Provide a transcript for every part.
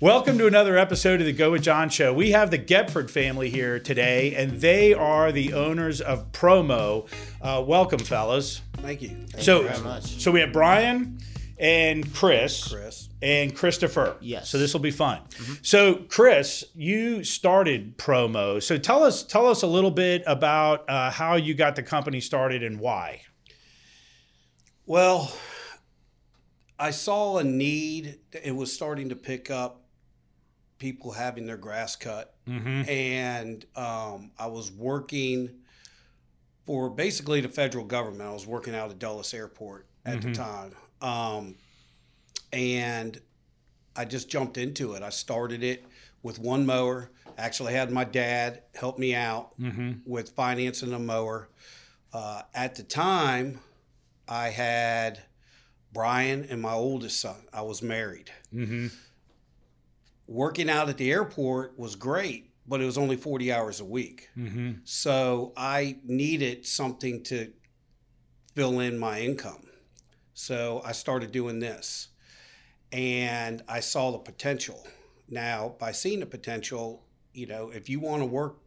Welcome to another episode of the Go with John show. We have the Gepford family here today, and they are the owners of Promo. Uh, welcome, fellas. Thank you. Thank so, you very much. so we have Brian and Chris, Chris. and Christopher. Yes. So this will be fun. So, Chris, you started Promo. So tell us tell us a little bit about uh, how you got the company started and why. Well, I saw a need. It was starting to pick up people having their grass cut. And um, I was working for basically the federal government. I was working out of Dulles Airport at the time. Um, and I just jumped into it. I started it with one mower. Actually, had my dad help me out with financing a mower. Uh, at the time, I had Brian and my oldest son. I was married. Working out at the airport was great, but it was only 40 hours a week. So I needed something to fill in my income. So I started doing this and I saw the potential. Now, by seeing the potential, you know, if you want to work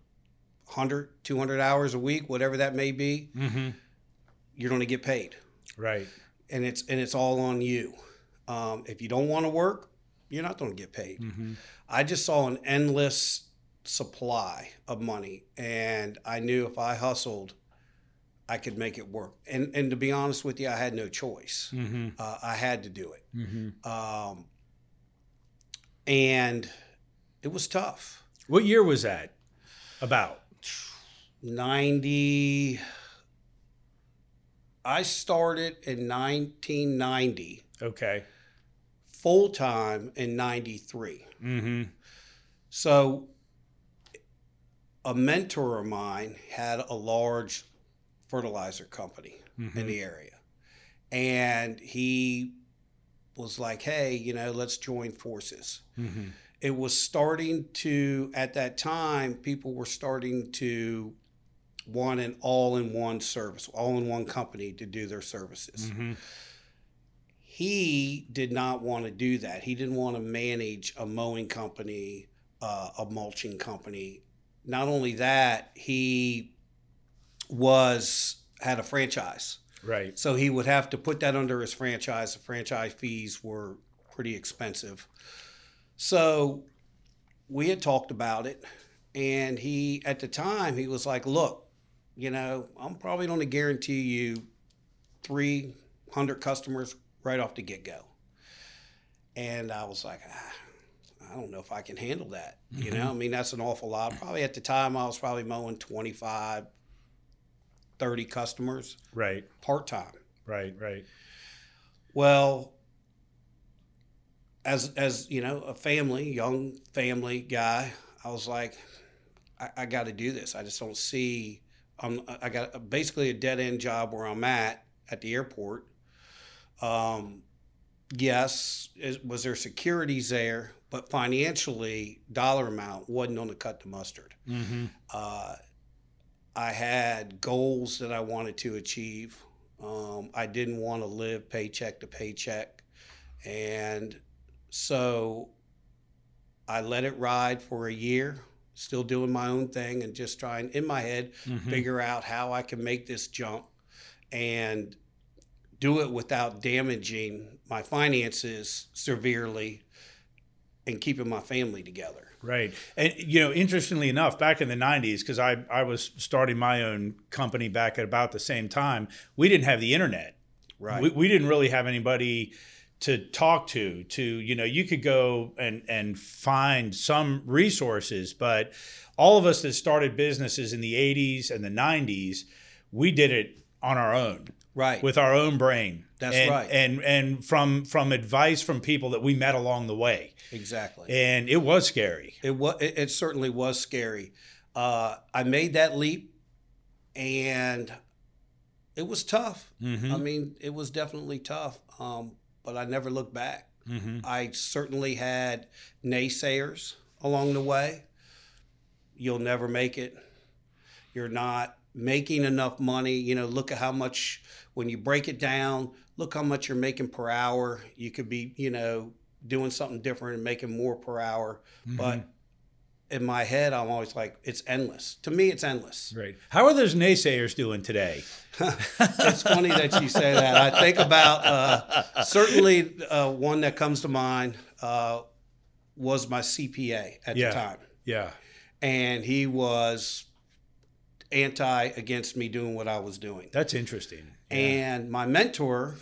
100, 200 hours a week, whatever that may be, you're going to get paid Right. and it's and it's all on you. Um, if you don't want to work, you're not going to get paid. I just saw an endless supply of money, and I knew if I hustled, I could make it work. And and to be honest with you, I had no choice. Uh, I had to do it, um, and it was tough. What year was that? About. 90 I started in 1990 Okay. Full time in 93. Mm-hmm. So a mentor of mine had a large fertilizer company mm-hmm. in the area. And he was like, hey, you know, let's join forces. Mm-hmm. It was starting to, at that time, people were starting to want an all in one service, all in one company to do their services. Mm-hmm. He did not want to do that. He didn't want to manage a mowing company, uh, a mulching company. Not only that, he was had a franchise. Right. So he would have to put that under his franchise. The franchise fees were pretty expensive. So we had talked about it. And he, at the time, he was like, look, you know, I'm probably going to guarantee you 300 customers right off the get go. And I was like, ah, I don't know if I can handle that. You know, I mean, that's an awful lot. Probably at the time, I was probably mowing 25, 30 customers Right. part time. Right. Right. Well, as as you know, a family, young family guy, I was like, I, I got to do this. I just don't see. I'm I got basically a dead end job where I'm at at the airport. Um, yes, is, was there securities there, but financially, dollar amount wasn't on the cut the mustard. Uh, I had goals that I wanted to achieve. Um, I didn't want to live paycheck to paycheck. And so I let it ride for a year, still doing my own thing and just trying in my head figure out how I can make this jump and do it without damaging my finances severely and keeping my family together. Right. And, you know, interestingly enough, back in the 90s, because I, I was starting my own company back at about the same time, we didn't have the internet. Right. We, we didn't really have anybody to talk to, to, you know, you could go and, and find some resources, but all of us that started businesses in the 80s and the 90s, we did it on our own Right. with our own brain. That's and, right. And and from from advice from people that we met along the way. exactly. And it was scary. It was. It, it certainly was scary. Uh, I made that leap, and it was tough. I mean, it was definitely tough. Um, but I never looked back. I certainly had naysayers along the way. You'll never make it. You're not making enough money. You know, look at how much when you break it down. Look how much you're making per hour. You could be, you know, doing something different and making more per hour. Mm-hmm. But in my head, I'm always like, it's endless. To me, it's endless. Right. How are those naysayers doing today? it's funny that you say that. I think about uh, certainly uh, one that comes to mind uh, was my CPA at Yeah. the time, Yeah. and he was anti against me doing what I was doing. That's interesting. Yeah. And my mentor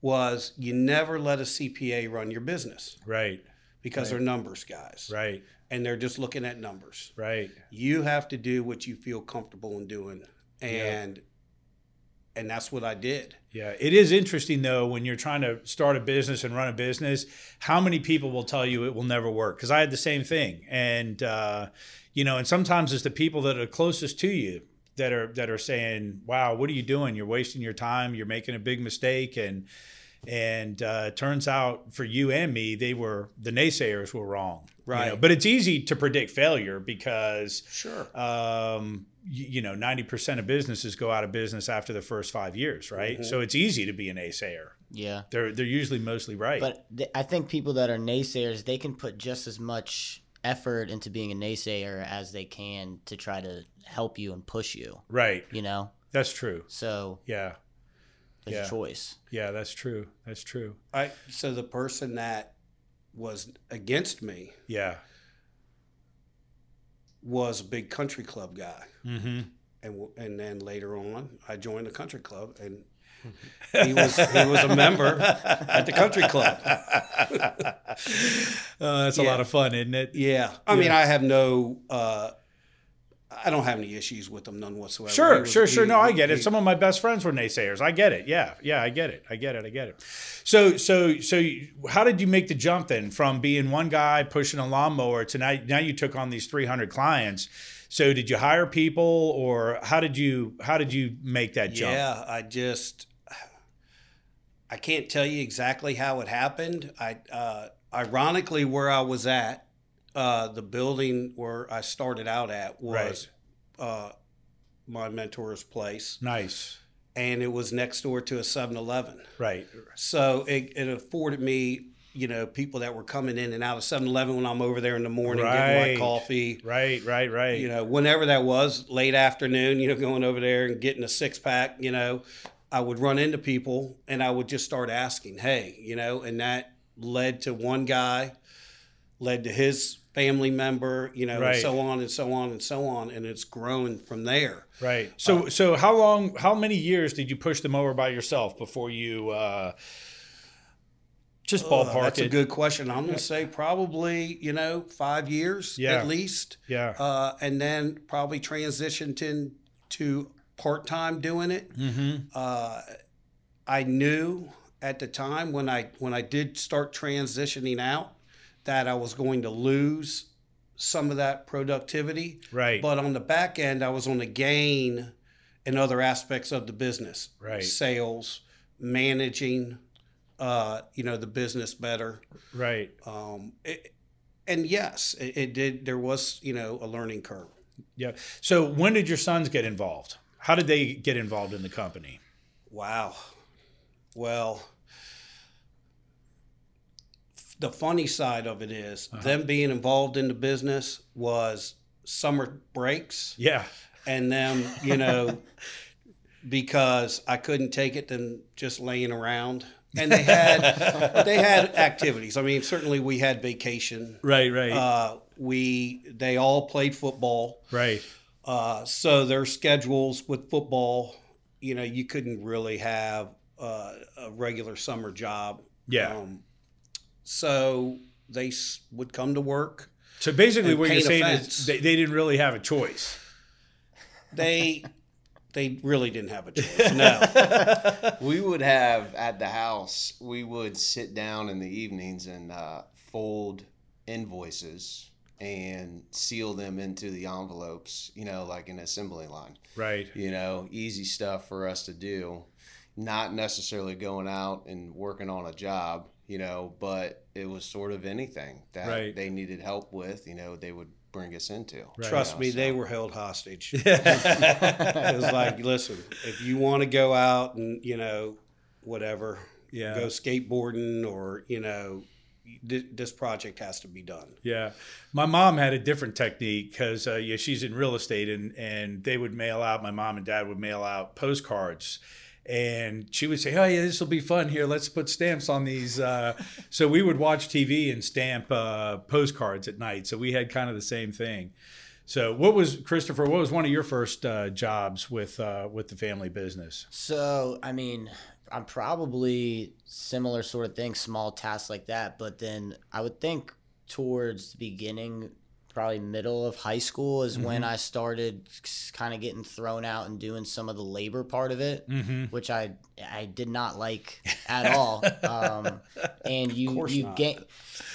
was you never let a CPA run your business right. because they're numbers guys Right. and they're just looking at numbers. Right. You have to do what you feel comfortable in doing and and that's what I did. Yeah, it is interesting though when you're trying to start a business and run a business, how many people will tell you it will never work? Because I had the same thing, and uh, you know, and sometimes it's the people that are closest to you that are that are saying, "Wow, what are you doing? You're wasting your time. You're making a big mistake." And and uh, turns out for you and me, they were the naysayers were wrong. you know. Right. But it's easy to predict failure because Sure. um, you, you know, 90% of businesses go out of business after the first five years, right? Mhm. So it's easy to be a naysayer. Yeah. They're, they're usually mostly right. But th- I think people that are naysayers, they can put just as much effort into being a naysayer as they can to try to help you and push you, right. you know? That's true. So Yeah. there's Yeah. a choice. Yeah, that's true. That's true. I so the person that was against me Yeah. was a big country club guy. Mm-hmm. And and then later on I joined the country club and he was he was a member at the country club. Uh, that's a lot of fun, isn't it? Yeah. I mean, I have no, uh, I don't have any issues with them, none whatsoever. Sure, was- sure, sure. he- No, I get it. Some of my best friends were naysayers. I get it. Yeah, yeah, I get it. I get it. I get it. So, so, so, you- how did you make the jump then from being one guy pushing a lawnmower to now? Now you took on these three hundred clients. So, did you hire people, or how did you how did you make that jump? Yeah, I just, I can't tell you exactly how it happened. I, uh, ironically, where I was at, uh, the building where I started out at was uh, my mentor's place, Nice. and it was next door to a 7 Eleven. Right. So it, it afforded me, you know, people that were coming in and out of 7 Eleven when I'm over there in the morning getting my coffee. Right. Right. Right. You know, whenever that was, late afternoon, you know, going over there and getting a six pack, you know, I would run into people and I would just start asking, hey, you know, and that led to one guy, led to his family member, you know, Right. and so on and so on and so on. And it's grown from there. Right. So, so how long? How many years did you push the mower by yourself before you uh, just Uh, ballpark that's it? a good question. I'm going to say probably, you know, five years Yeah. at least. yeah. Uh, and then probably transitioned into part time doing it. mm-hmm. uh, I knew at the time when I when I did start transitioning out that I was going to lose some of that productivity. Right. But on the back end, I was on the gain in other aspects of the business, Right. Sales, managing, uh, you know, the business better. right. Um, it, and yes, it, it did. There was, you know, a learning curve. Yeah. So when did your sons get involved? How did they get involved in the company? Wow. Well, the funny side of it is them being involved in the business was summer breaks Yeah. and them, you know, because I couldn't take it them just laying around. And they had they had activities. I mean, certainly we had vacation. Right. Right. Uh, we they all played football. right. Uh, so their schedules with football, you know, you couldn't really have uh, a regular summer job. Yeah. Um, so they s- would come to work. So basically, what you're saying fence. is they, they didn't really have a choice. They they really didn't have a choice. No. we would have at the house we would sit down in the evenings and uh, fold invoices and seal them into the envelopes you know like an assembly line Right. you know easy stuff for us to do not necessarily going out and working on a job you know but it was sort of anything that Right. they needed help with you know they would bring us into Right. Trust you know, me, so- they were held hostage. It was like, listen, if you want to go out and you know, whatever, Yeah. go skateboarding or you know th- this project has to be done. Yeah, my mom had a different technique because uh, yeah, she's in real estate, and and they would mail out. My mom and dad would mail out postcards, and she would say, "Oh yeah, this will be fun. Here, let's put stamps on these." Uh, so we would watch TV and stamp uh, postcards at night. So we had kind of the same thing. So what was Christopher? What was one of your first uh, jobs with uh, with the family business? So, I mean, I'm probably similar sort of thing, small tasks like that. But then I would think towards the beginning, probably middle of high school, is when I started kind of getting thrown out and doing some of the labor part of it, Mm-hmm. which I I did not like at all. Um, and you you get,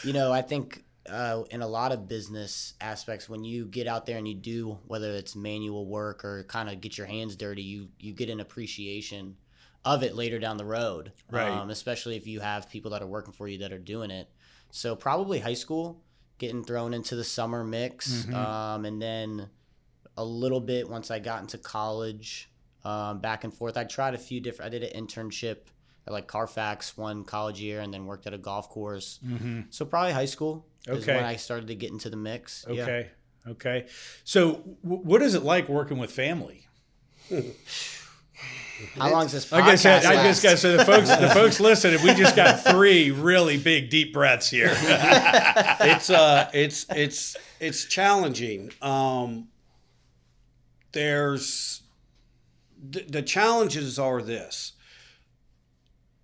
you know, I think uh, in a lot of business aspects, when you get out there and you do whether it's manual work or kind of get your hands dirty, you you get an appreciation of it later down the road. Right. Um, especially if you have people that are working for you that are doing it. So probably high school, getting thrown into the summer mix, Mhm. um, and then a little bit once I got into college, um, back and forth. I tried a few different. I did an internship at like Carfax one college year, and then worked at a golf course. Mm-hmm. So probably high school is when I started to get into the mix. Yeah. Okay. Okay. So w- what is it like working with family? How long is this podcast I said, I just got so the folks the folks listening. We just got three really big deep breaths here. it's uh it's it's it's challenging um there's the, the challenges are this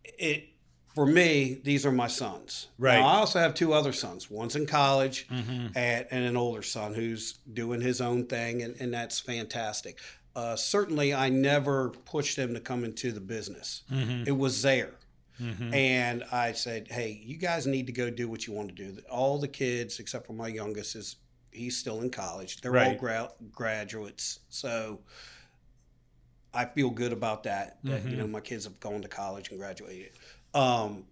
it for me these are my sons Right. now, i also have two other sons one's in college Mhm. and, and an older son who's doing his own thing and, and that's fantastic uh, certainly i never pushed them to come into the business Mhm. it was there Mhm. and I said, "Hey, you guys need to go do what you want to do. All the kids, except for my youngest, is he's still in college. They're all gra- graduates, so I feel good about that. That you Mhm. know, my kids have gone to college and graduated. Um,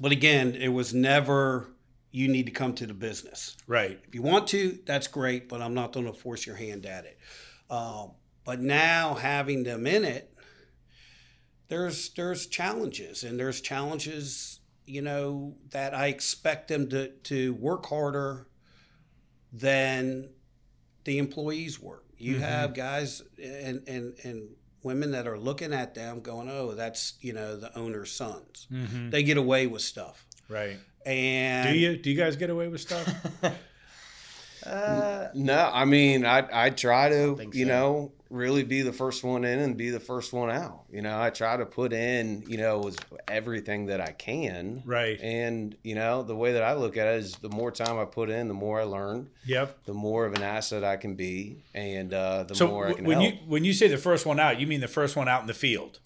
but again, it was never you need to come to the business. Right. If you want to, that's great, but I'm not going to force your hand at it. Um, but now having them in it, there's there's challenges, and there's challenges, you know, that I expect them to to work harder than the employees work. You Mhm. have guys and and and women that are looking at them, going, "Oh, that's you know the owner's sons." Mhm. They get away with stuff, Right. and Do you do you guys get away with stuff? uh, No, I mean, I I try to, think you so. know, really be the first one in and be the first one out. You know, I try to put in, you know, was everything that I can. Right. And you know, the way that I look at it is, the more time I put in, the more I learn, Yep. the more of an asset I can be, and uh, the So more I w- can when help. you when you say the first one out, you mean the first one out in the field?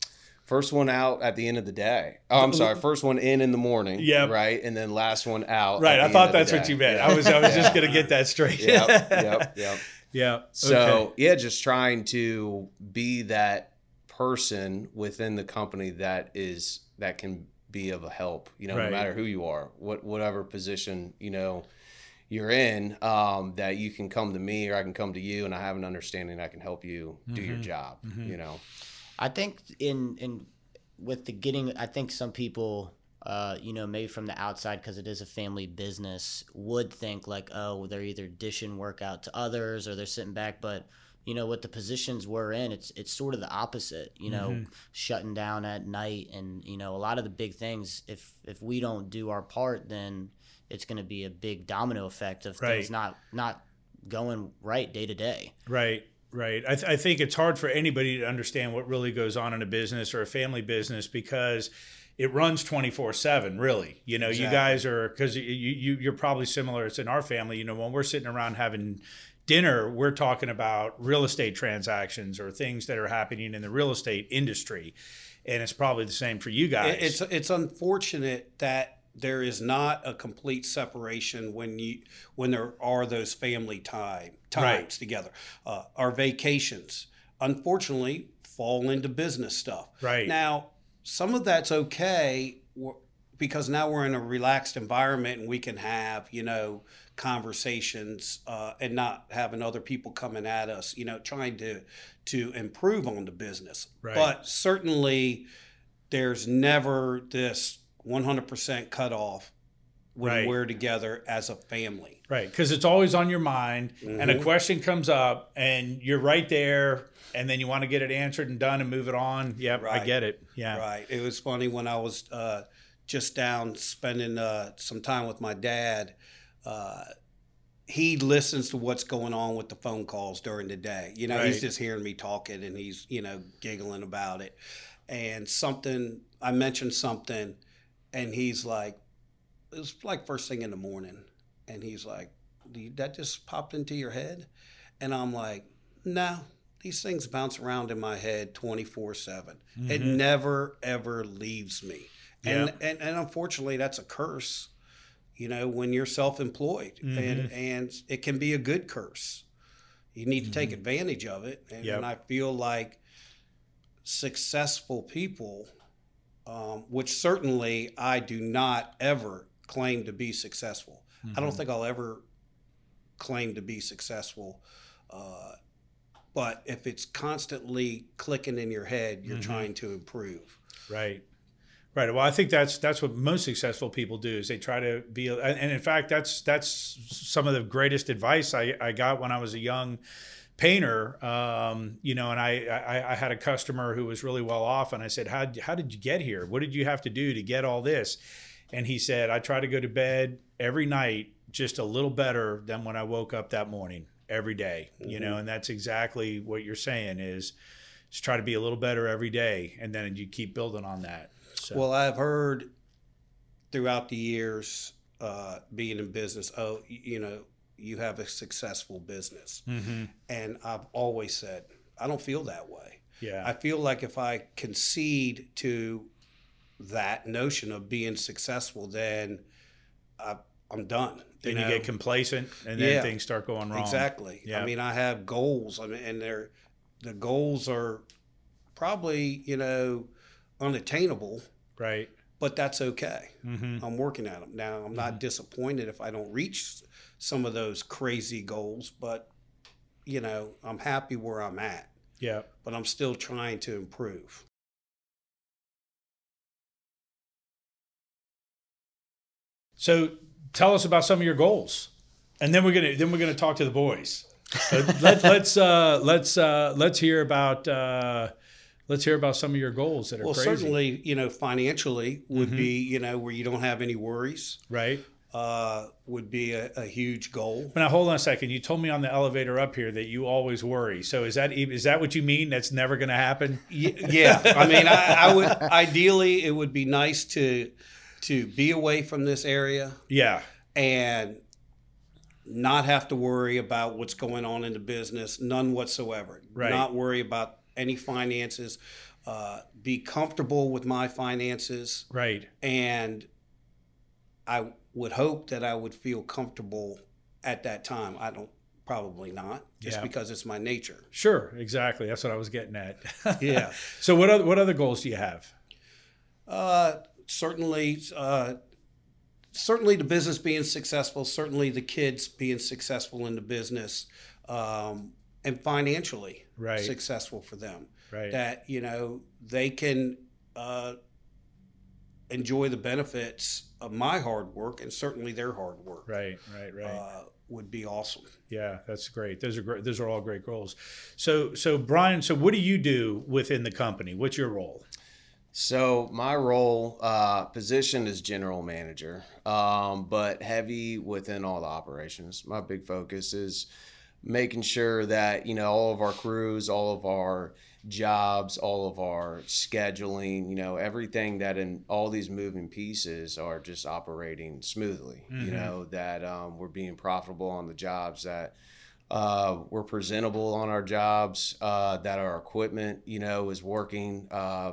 First one out at the end of the day. Oh, I'm sorry. First one in in the morning. Yeah. Right, and then last one out. Right. I thought that's what you meant. Yeah. I was I was just gonna get that straight. Yep. Yep. Yep. yeah. So okay. yeah, just trying to be that person within the company that is that can be of a help. You know, Right. no matter who you are, what whatever position you know you're in, um, that you can come to me or I can come to you, and I have an understanding I can help you do your Mhm. job. Mhm. You know, I think in in with the getting, I think some people, uh, you know, maybe from the outside because it is a family business, would think like, oh, they're either dishing work out to others or they're sitting back. But you know, what the positions we're in, it's it's sort of the opposite. You know, Mhm. shutting down at night, and you know, a lot of the big things. If if we don't do our part, then it's going to be a big domino effect of Right. things not not going right day to day. Right, right. I, th- I think it's hard for anybody to understand what really goes on in a business or a family business because it runs 24 7 really. You know you guys are because you, you you're probably similar it's in our family. You know when we're sitting around having dinner we're talking about real estate transactions or things that are happening in the real estate industry. And it's probably the same for you guys. It- It's it's unfortunate that there is not a complete separation when you when there are those family time times Right. together. Uh, our vacations, unfortunately, fall into business stuff. right Now, some of that's okay because now we're in a relaxed environment and we can have, you know, conversations uh, and not having other people coming at us, you know, trying to to improve on the business. Right. But certainly there's never this 100% cut off when Right. we're together as a family. Right, because it's always on your mind, and a Mhm. question comes up, and you're right there, and then you want to get it answered and done and move it on. Yep, I get it. Yeah, Right. It was funny when I was uh, just down spending uh, some time with my dad. Uh, he listens to what's going on with the phone calls during the day. You know, Right. he's just hearing me talking and he's, you know, giggling about it. And something, I mentioned something, and he's like, it was like first thing in the morning. And he's like, "Did that just popped into your head? And I'm like, no, these things bounce around in my head 24 7. It Mhm. never, ever leaves me. And, Yeah. and, and unfortunately, that's a curse, you know, when you're self employed. Mm-hmm. And, and it can be a good curse. You need to take advantage of it. And, Mm-hmm. Yep. and I feel like successful people, um, which certainly I do not ever claim to be successful. I Mm-hmm. don't think I'll ever claim to be successful. Uh, but if it's constantly clicking in your head, you're Mhm. trying to improve. Right. Right. Well, I think that's that's what most successful people do is they try to be, and and in fact, that's that's some of the greatest advice I, I got when I was a young painter. Um, you know, and I, I I had a customer who was really well off, and I said, how how did you get here? What did you have to do to get all this? And he said, I try to go to bed every night just a little better than when I woke up that morning every day. You know, and that's exactly what you're saying is just try to be a little better every day, and then you keep building on that. So, Well, I've heard throughout the years uh, being in business, oh, you know, you have a successful business. mhm. And I've always said, I don't feel that way. yeah, I feel like if I concede to that notion of being successful, then I, I'm done. then you, know? get complacent, and then Yeah. things start going wrong. Exactly. Yeah. I mean, I have goals. I mean, and they're the goals are probably you know unattainable, Right. but that's okay. hmm I'm working at them now. I'm not disappointed if I don't reach some of those crazy goals, but you know, I'm happy where I'm at. Yeah. But I'm still trying to improve. So tell us about some of your goals, and then we're gonna then we're gonna talk to the boys. But let, let's uh, let's uh, let's hear about uh, let's hear about some of your goals that are Well, crazy. certainly, you know, financially would Mhm. be, you know, where you don't have any worries, right. Uh, would be a, a huge goal. But now hold on a second. You told me on the elevator up here that you always worry. So is that is that what you mean? That's never going to happen. Yeah, I mean, I, I would ideally it would be nice to to be away from this area Yeah. and not have to worry about what's going on in the business, none whatsoever. Right. Not worry about any finances. Uh, be comfortable with my finances, Right. and I would hope that I would feel comfortable at that time. I don't. Probably not, just Yeah. because it's my nature. Sure. Exactly. That's what I was getting at. Yeah. so what other what other goals do you have? Uh, certainly, uh, certainly the business being successful. Certainly the kids being successful in the business, um, and financially Right. successful for them. Right. That you know they can uh, enjoy the benefits of my hard work and certainly their hard work. Right. Right. Right. Uh, would be awesome. Yeah, that's great. Those are great. Those are all great goals. So, so Brian, so what do you do within the company? What's your role? So my role, uh, position is general manager, um, but heavy within all the operations. My big focus is making sure that you know all of our crews, all of our jobs, all of our scheduling, you know, everything that in all these moving pieces are just operating smoothly. You Mhm. know that um, we're being profitable on the jobs that uh, we're presentable on our jobs, uh, that our equipment, you know, is working, uh,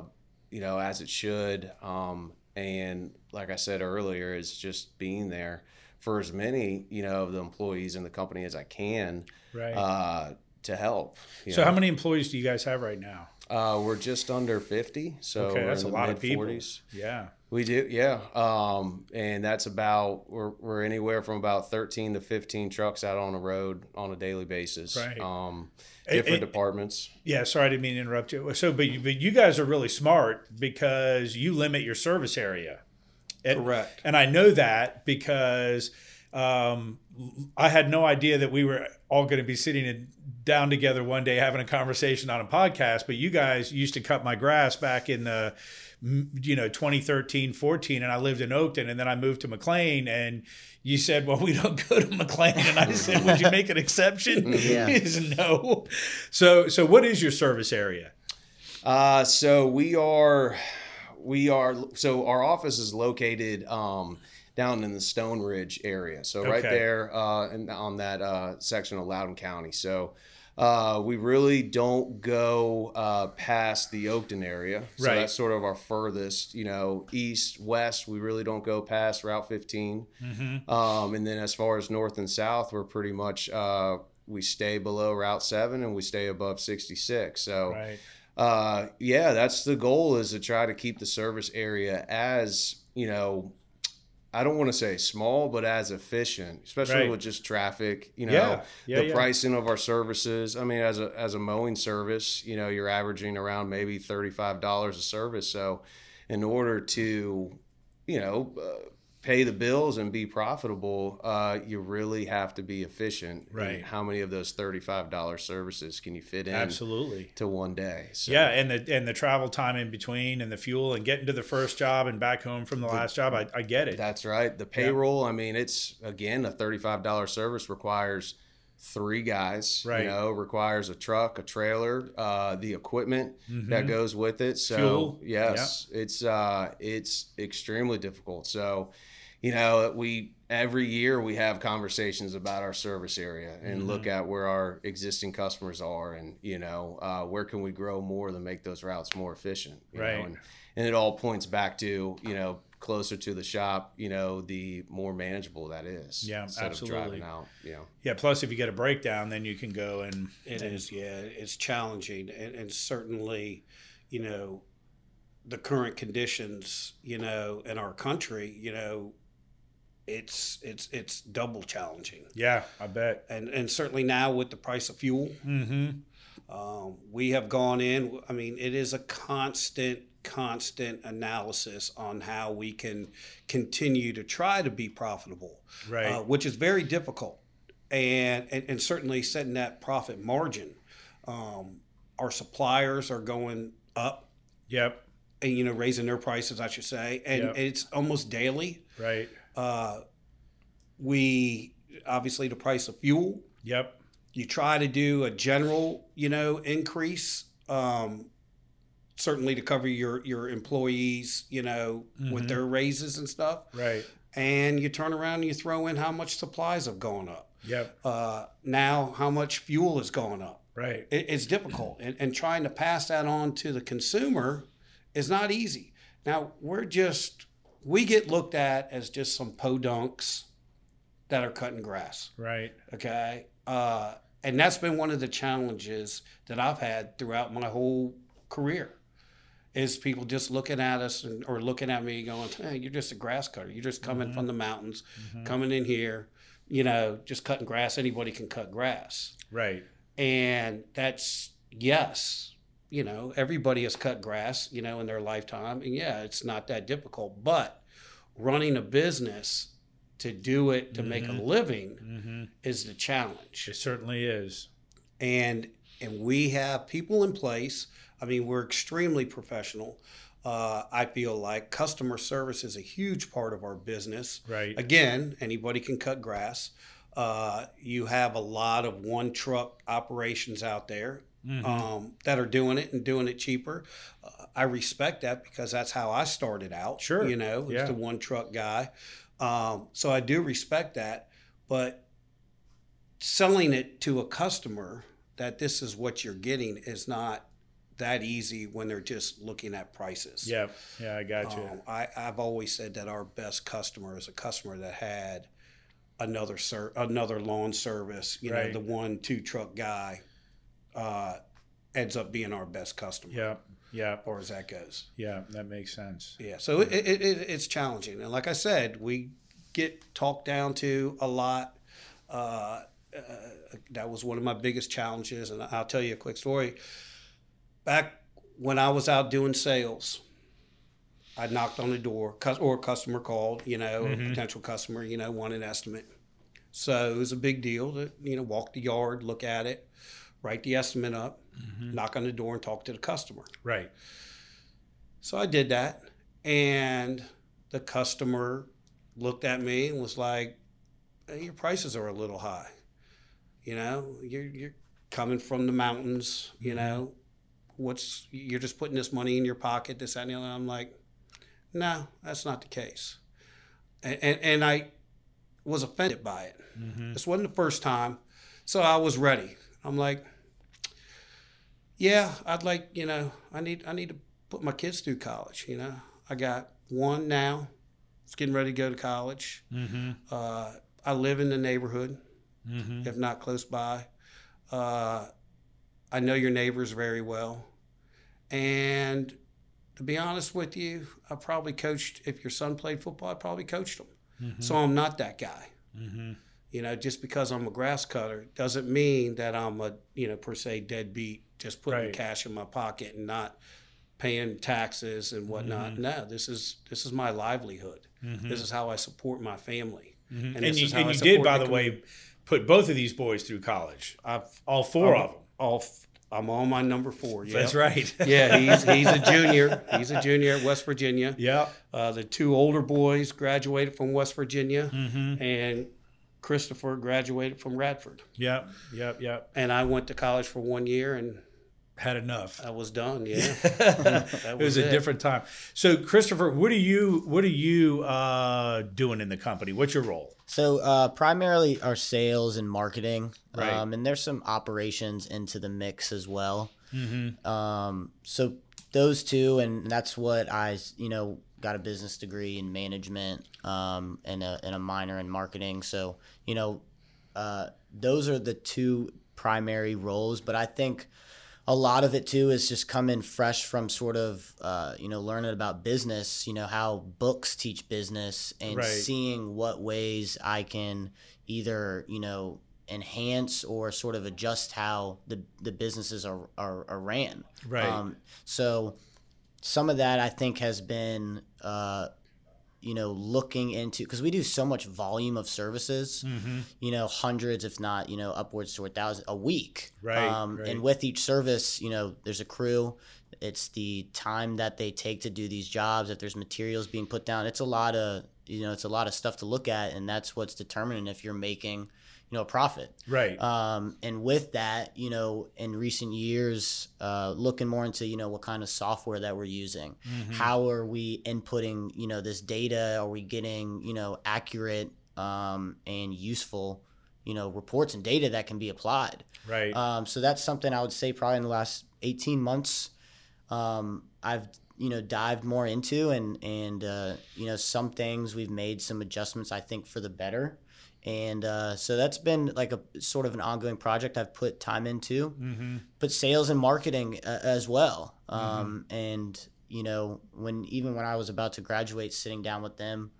you know, as it should. Um, and like I said earlier, is just being there for as many, you know, of the employees in the company as I can Right. To help. so, know. how many employees do you guys have right now? Uh, we're just under 50. So okay, that's in a the lot of people. mid-40s. Yeah. We do, yeah. Um, and that's about we're we're anywhere from about thirteen to fifteen trucks out on the road on a daily basis. Right. Um, different and- departments. Yeah, sorry, I didn't mean to interrupt you. So, but you, but you guys are really smart because you limit your service area. And, Correct. And I know that because um, I had no idea that we were all going to be sitting in, down together one day having a conversation on a podcast. But you guys used to cut my grass back in the, you know, 2013, 14, and I lived in Oakton, and then I moved to McLean, and you said, "Well, we don't go to McLean," and I said, "Would you make an exception?" Yeah. He said, no. So, so what is your service area? Uh, so we are, we are. So our office is located um, down in the Stone Ridge area. So right there uh, in, on that uh, section of Loudoun County. So. Uh, we really don't go uh, past the Oakton area, so Right. that's sort of our furthest. You know, east, west, we really don't go past Route 15. Mm-hmm. Um, and then as far as north and south, we're pretty much uh, we stay below Route Seven and we stay above 66. So Right. uh, yeah, that's the goal is to try to keep the service area as you know. I don't want to say small, but as efficient, especially Right. with just traffic. You know, Yeah. Yeah, the yeah. pricing of our services. I mean, as a as a mowing service, you know, you're averaging around maybe thirty five dollars a service. So, in order to, you know, uh, pay the bills and be profitable, uh, you really have to be efficient. Right. how many of those thirty five dollar services can you fit in Absolutely. to one day? So, Yeah, and the and the travel time in between, and the fuel, and getting to the first job and back home from the last job. I, I get it. That's right. The payroll, I mean, it's again a thirty-five dollar service requires three guys. Right. You know, requires a truck, a trailer, uh, the equipment that Mhm. goes with it. So Fuel. yes, it's uh, it's extremely difficult. So, you know, we every year we have conversations about our service area and Mm-hmm. look at where our existing customers are, and you know, uh, where can we grow more to make those routes more efficient. you know, Right. and, and it all points back to you know closer to the shop, you know, the more manageable that is. Yeah, instead absolutely. Of driving out, you know. Yeah. Plus, if you get a breakdown, then you can go and It is, yeah. It's challenging, and, and certainly, you know, the current conditions, you know, in our country, you know, it's it's it's double challenging, yeah, I bet. and and certainly now with the price of fuel, Mm-hmm. um, we have gone in. I mean, it is a constant, constant analysis on how we can continue to try to be profitable, Right. uh, which is very difficult, and, and and certainly setting that profit margin. Um, our suppliers are going up, yep. and you know, raising their prices, I should say, and Yep. it's almost daily. Right. Uh, we obviously the price of fuel Yep. you try to do a general, you know, increase, um, certainly to cover your your employees, you know, Mhm. with their raises and stuff. Right. And you turn around and you throw in how much supplies have gone up. Yep. Uh, now, how much fuel is going up. Right. It, it's difficult, and, and trying to pass that on to the consumer is not easy. Now, we're just we get looked at as just some podunks that are cutting grass. Right. okay? Uh, and that's been one of the challenges that i've had throughout my whole career is people just looking at us and, or looking at me going hey you're just a grass cutter. You're just coming from the mountains coming in here you know just cutting grass. Anybody can cut grass. Right. and that's yes you know everybody has cut grass you know in their lifetime. And yeah it's not that difficult but running a business to do it to make a living Mm-hmm. is the challenge. It certainly is. and and we have people in place. I mean we're extremely professional. Uh, i feel like customer service is a huge part of our business. Right. again anybody can cut grass. Uh, you have a lot of one truck operations out there Mhm. um, that are doing it and doing it cheaper. Uh, I respect that because that's how I started out. Sure. you know, Yeah. the one truck guy. Um, so I do respect that, but selling it to a customer that this is what you're getting is not that easy when they're just looking at prices. Yep. Yeah, I got you. Um, I, I've always said that our best customer is a customer that had another ser- another lawn service. You Right. know, the one two truck guy uh, ends up being our best customer. Yeah. as far as that goes. Yeah. That makes sense. Yeah, so it, it, it, it's challenging, and like I said, we get talked down to a lot. Uh, uh, that was one of my biggest challenges, and I'll tell you a quick story. Back when I was out doing sales, I knocked on the door, or a customer called, you know, or a potential customer, you know, wanted an estimate. So it was a big deal to, you know, walk the yard, look at it, write the estimate up, mm-hmm. knock on the door, and talk to the customer. Right. So I did that, and the customer looked at me and was like, "Hey, "Your prices are a little high. You know, you're you're coming from the mountains. You mm-hmm. know, what's you're just putting this money in your pocket, this that, and the other." I'm like, "No, that's not the case," and and, and I was offended by it. Mm-hmm. This wasn't the first time, so I was ready. I'm like, "Yeah, I'd like you know, I need I need to put my kids through college. You know, I got one now. It's getting ready to go to college. Mm-hmm. Uh, I live in the neighborhood, Mm-hmm. if not close by. Uh, I know your neighbors very well, and to be honest with you, I probably coached. If your son played football, I probably coached him. Mm-hmm. So I'm not that guy. Mm-hmm. You know, just because I'm a grass cutter doesn't mean that I'm a you know per se deadbeat, just putting Right. cash in my pocket and not paying taxes and whatnot. Mm-hmm. No, this is this is my livelihood. This is how I support my family. And, this you, is how and you did, by the way, put both of these boys through college. I've All 4 I'm, of them. All f- I'm on my number four. Yeah, That's right. yeah, he's he's a junior. He's a junior at West Virginia. yeah. Uh, the two older boys graduated from West Virginia, Mm-hmm. and Christopher graduated from Radford. Yep. Yep. Yep. And I went to college for one year, and Had enough. I was done. Yeah, it was, a different time. So, Christopher, what are you what are you uh, doing in the company? What's your role? So uh, primarily our sales and marketing, Right. um, and there's some operations into the mix as well. Mm-hmm. Um, so those two, and that's what I, you know, got a business degree in management um, and a and a minor in marketing. So you know, uh, those are the two primary roles. But I think a lot of it too is just coming fresh from sort of uh, you know learning about business. You know how books teach business and Right. seeing what ways I can either you know enhance or sort of adjust how the, the businesses are, are, are ran. Right. Um, so some of that I think has been, uh, you know, looking into because we do so much volume of services, Mm-hmm. you know, hundreds, if not, you know, upwards to a thousand a week. Right, Um, right. And with each service, you know, there's a crew. It's the time that they take to do these jobs. If there's materials being put down, it's a lot of, you know, it's a lot of stuff to look at, and that's what's determining if you're making, you know, a profit. Right. Um, and with that, you know, in recent years, uh, looking more into, you know, what kind of software that we're using. Mm-hmm. How are we inputting, you know, this data? Are we getting, you know, accurate um, and useful, you know, reports and data that can be applied? right. Um, so that's something I would say probably in the last 18 months, um, I've you know dived more into, and and uh, you know some things we've made some adjustments I think for the better, and uh, so that's been like a sort of an ongoing project I've put time into, mm-hmm. but sales and marketing uh, as well, um, and you know when even when I was about to graduate, sitting down with them,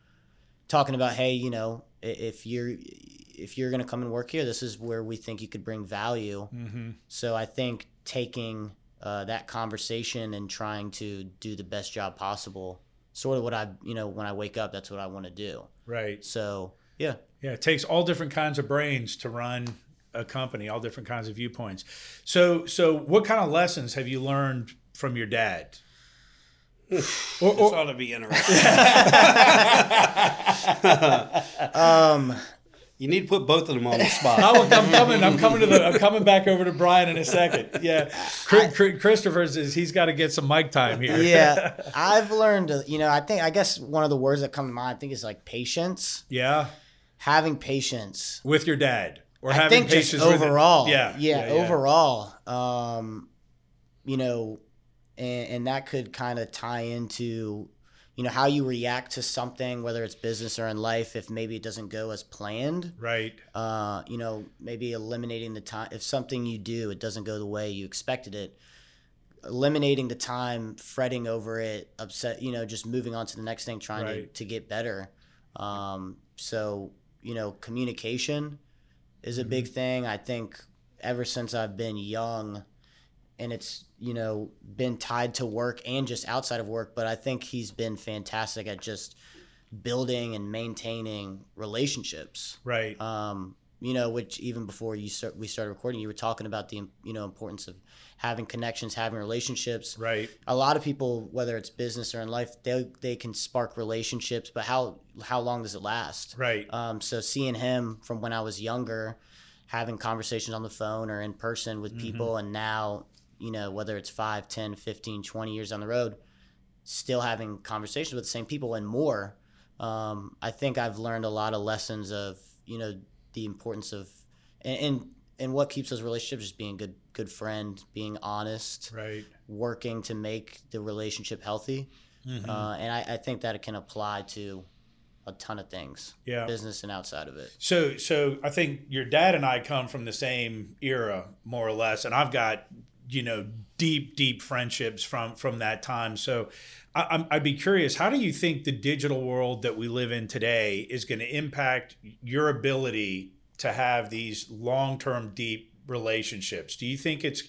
talking about hey you know if you're if you're going to come and work here, this is where we think you could bring value. Mm-hmm. So I think taking uh, that conversation and trying to do the best job possible, sort of what I, you know, when I wake up, that's what I want to do. Right. So yeah, Yeah, it takes all different kinds of brains to run a company, all different kinds of viewpoints. So, so what kind of lessons have you learned from your dad? or, This ought to be interesting. um, you need to put both of them on the spot. I will- I'm coming. I'm coming to the. I'm coming back over to Brian in a second. Yeah, Chri- Chri- Christopher he's got to get some mic time here. yeah, I've learned, you know, I think, I guess one of the words that come to mind, I think is like patience, yeah, having patience. with your dad or I having think just patience with it. overall, Yeah, yeah, overall, um, you know, and, and that could kind of tie into, you know, how you react to something, whether it's business or in life. If maybe it doesn't go as planned, Right. uh, you know, maybe eliminating the time. If something you do it doesn't go the way you expected it, eliminating the time fretting over it, upset, you know, just moving on to the next thing, trying Right. to, to get better. Um, so, you know, communication is a Mm-hmm. big thing. I think ever since I've been young, and it's, you know, been tied to work and just outside of work, but I think he's been fantastic at just building and maintaining relationships Right. um, you know, which even before you start, we started recording, you were talking about the you know importance of having connections, having relationships. Right. A lot of people, whether it's business or in life, they they can spark relationships, but how how long does it last? Right. Um, so seeing him from when I was younger, having conversations on the phone or in person with people, and now you know whether it's 5, 10, 15, 20 years down the road, still having conversations with the same people and more. Um, I think I've learned a lot of lessons of you know the importance of and and, and what keeps those relationships just being a good good friend, being honest, Right. working to make the relationship healthy. Mhm. Uh, and I, I think that it can apply to a ton of things, Yeah. business and outside of it. So, so I think your dad and I come from the same era, more or less, and I've got you know deep, deep friendships from from that time. So, I, I'd be curious, how do you think the digital world that we live in today is going to impact your ability to have these long term, deep relationships? Do you think it's,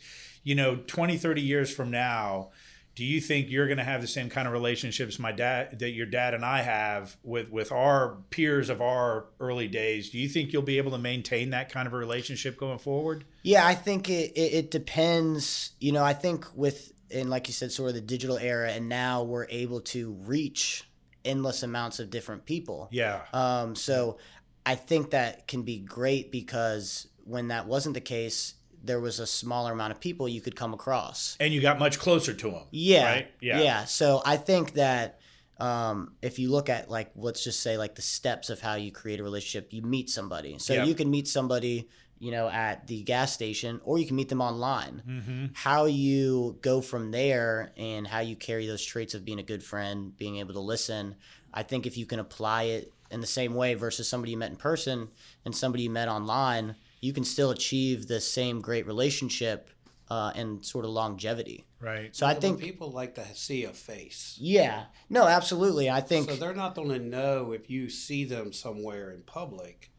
you know, 20, 30 years from now? Do you think you're going to have the same kind of relationships my dad that your dad and I have with with our peers of our early days? Do you think you'll be able to maintain that kind of a relationship going forward? Yeah, I think it, it, it depends. You know, I think with, and like you said, sort of the digital era, and now we're able to reach endless amounts of different people. Yeah. Um, so I think that can be great because when that wasn't the case, there was a smaller amount of people you could come across. And you got much closer to them. Yeah. Right? Yeah. Yeah. So I think that um, if you look at like let's just say like the steps of how you create a relationship, you meet somebody. So Yeah. you can meet somebody, you know, at the gas station, or you can meet them online. Mm-hmm. How you go from there and how you carry those traits of being a good friend, being able to listen. I think if you can apply it in the same way versus somebody you met in person and somebody you met online, you can still achieve the same great relationship uh, and sort of longevity. Right. So I Well, but think people like to see a face. yeah. No, absolutely. I think So they're not going to know if you see them somewhere in public.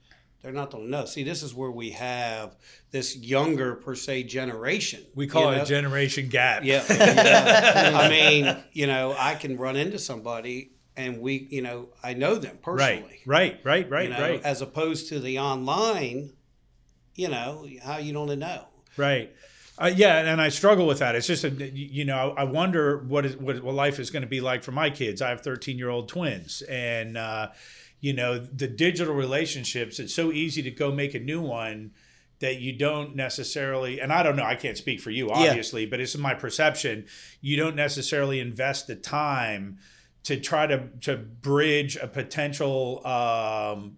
They're not going to know. See, this is where we have this younger per se generation. We call it know? a generation gap. Yeah. yeah. I mean, you know, I can run into somebody and we, you know, I know them personally. Right. Right. Right. Right. you know, right. As opposed to the online, you know, how you don't know. Right. Uh, yeah, and I struggle with that. It's just, a, you know, I wonder what is what, what life is going to be like for my kids. I have thirteen year old twins, and uh, you know, the digital relationships. It's so easy to go make a new one that you don't necessarily. And I don't know. I can't speak for you, obviously, but it's my perception. You don't necessarily invest the time to try to to bridge a potential um,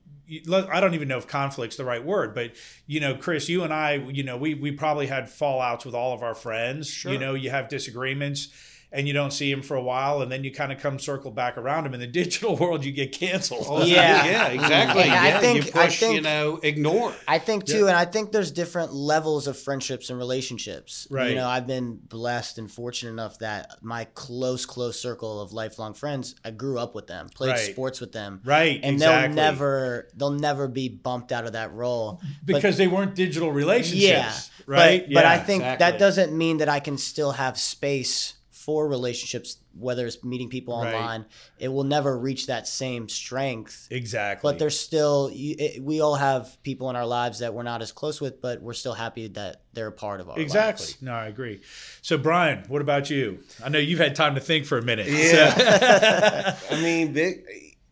I don't even know if conflict's the right word, but you know, Chris, you and I, you know, we we probably had fallouts with all of our friends. Sure. You know, you have disagreements and you don't see him for a while and then you kind of come circle back around him in the digital world you get canceled. Oh, Yeah. yeah, exactly. And I think- you I push, you know, ignore. I think too, and I think there's different levels of friendships and relationships. Right. You know, I've been blessed and fortunate enough that my close, close circle of lifelong friends, I grew up with them, played Right. sports with them. Right, And exactly. they'll never they'll never be bumped out of that role. because they weren't digital relationships. Yeah. Right. But, but I think exactly. that doesn't mean that I can still have space for relationships, whether it's meeting people Right. online. It will never reach that same strength. exactly. But there's still, you, it, we all have people in our lives that we're not as close with, but we're still happy that they're a part of our Exactly. lives. No, I agree. So, Brian, what about you? I know you've had time to think for a minute. Yeah. I mean, big.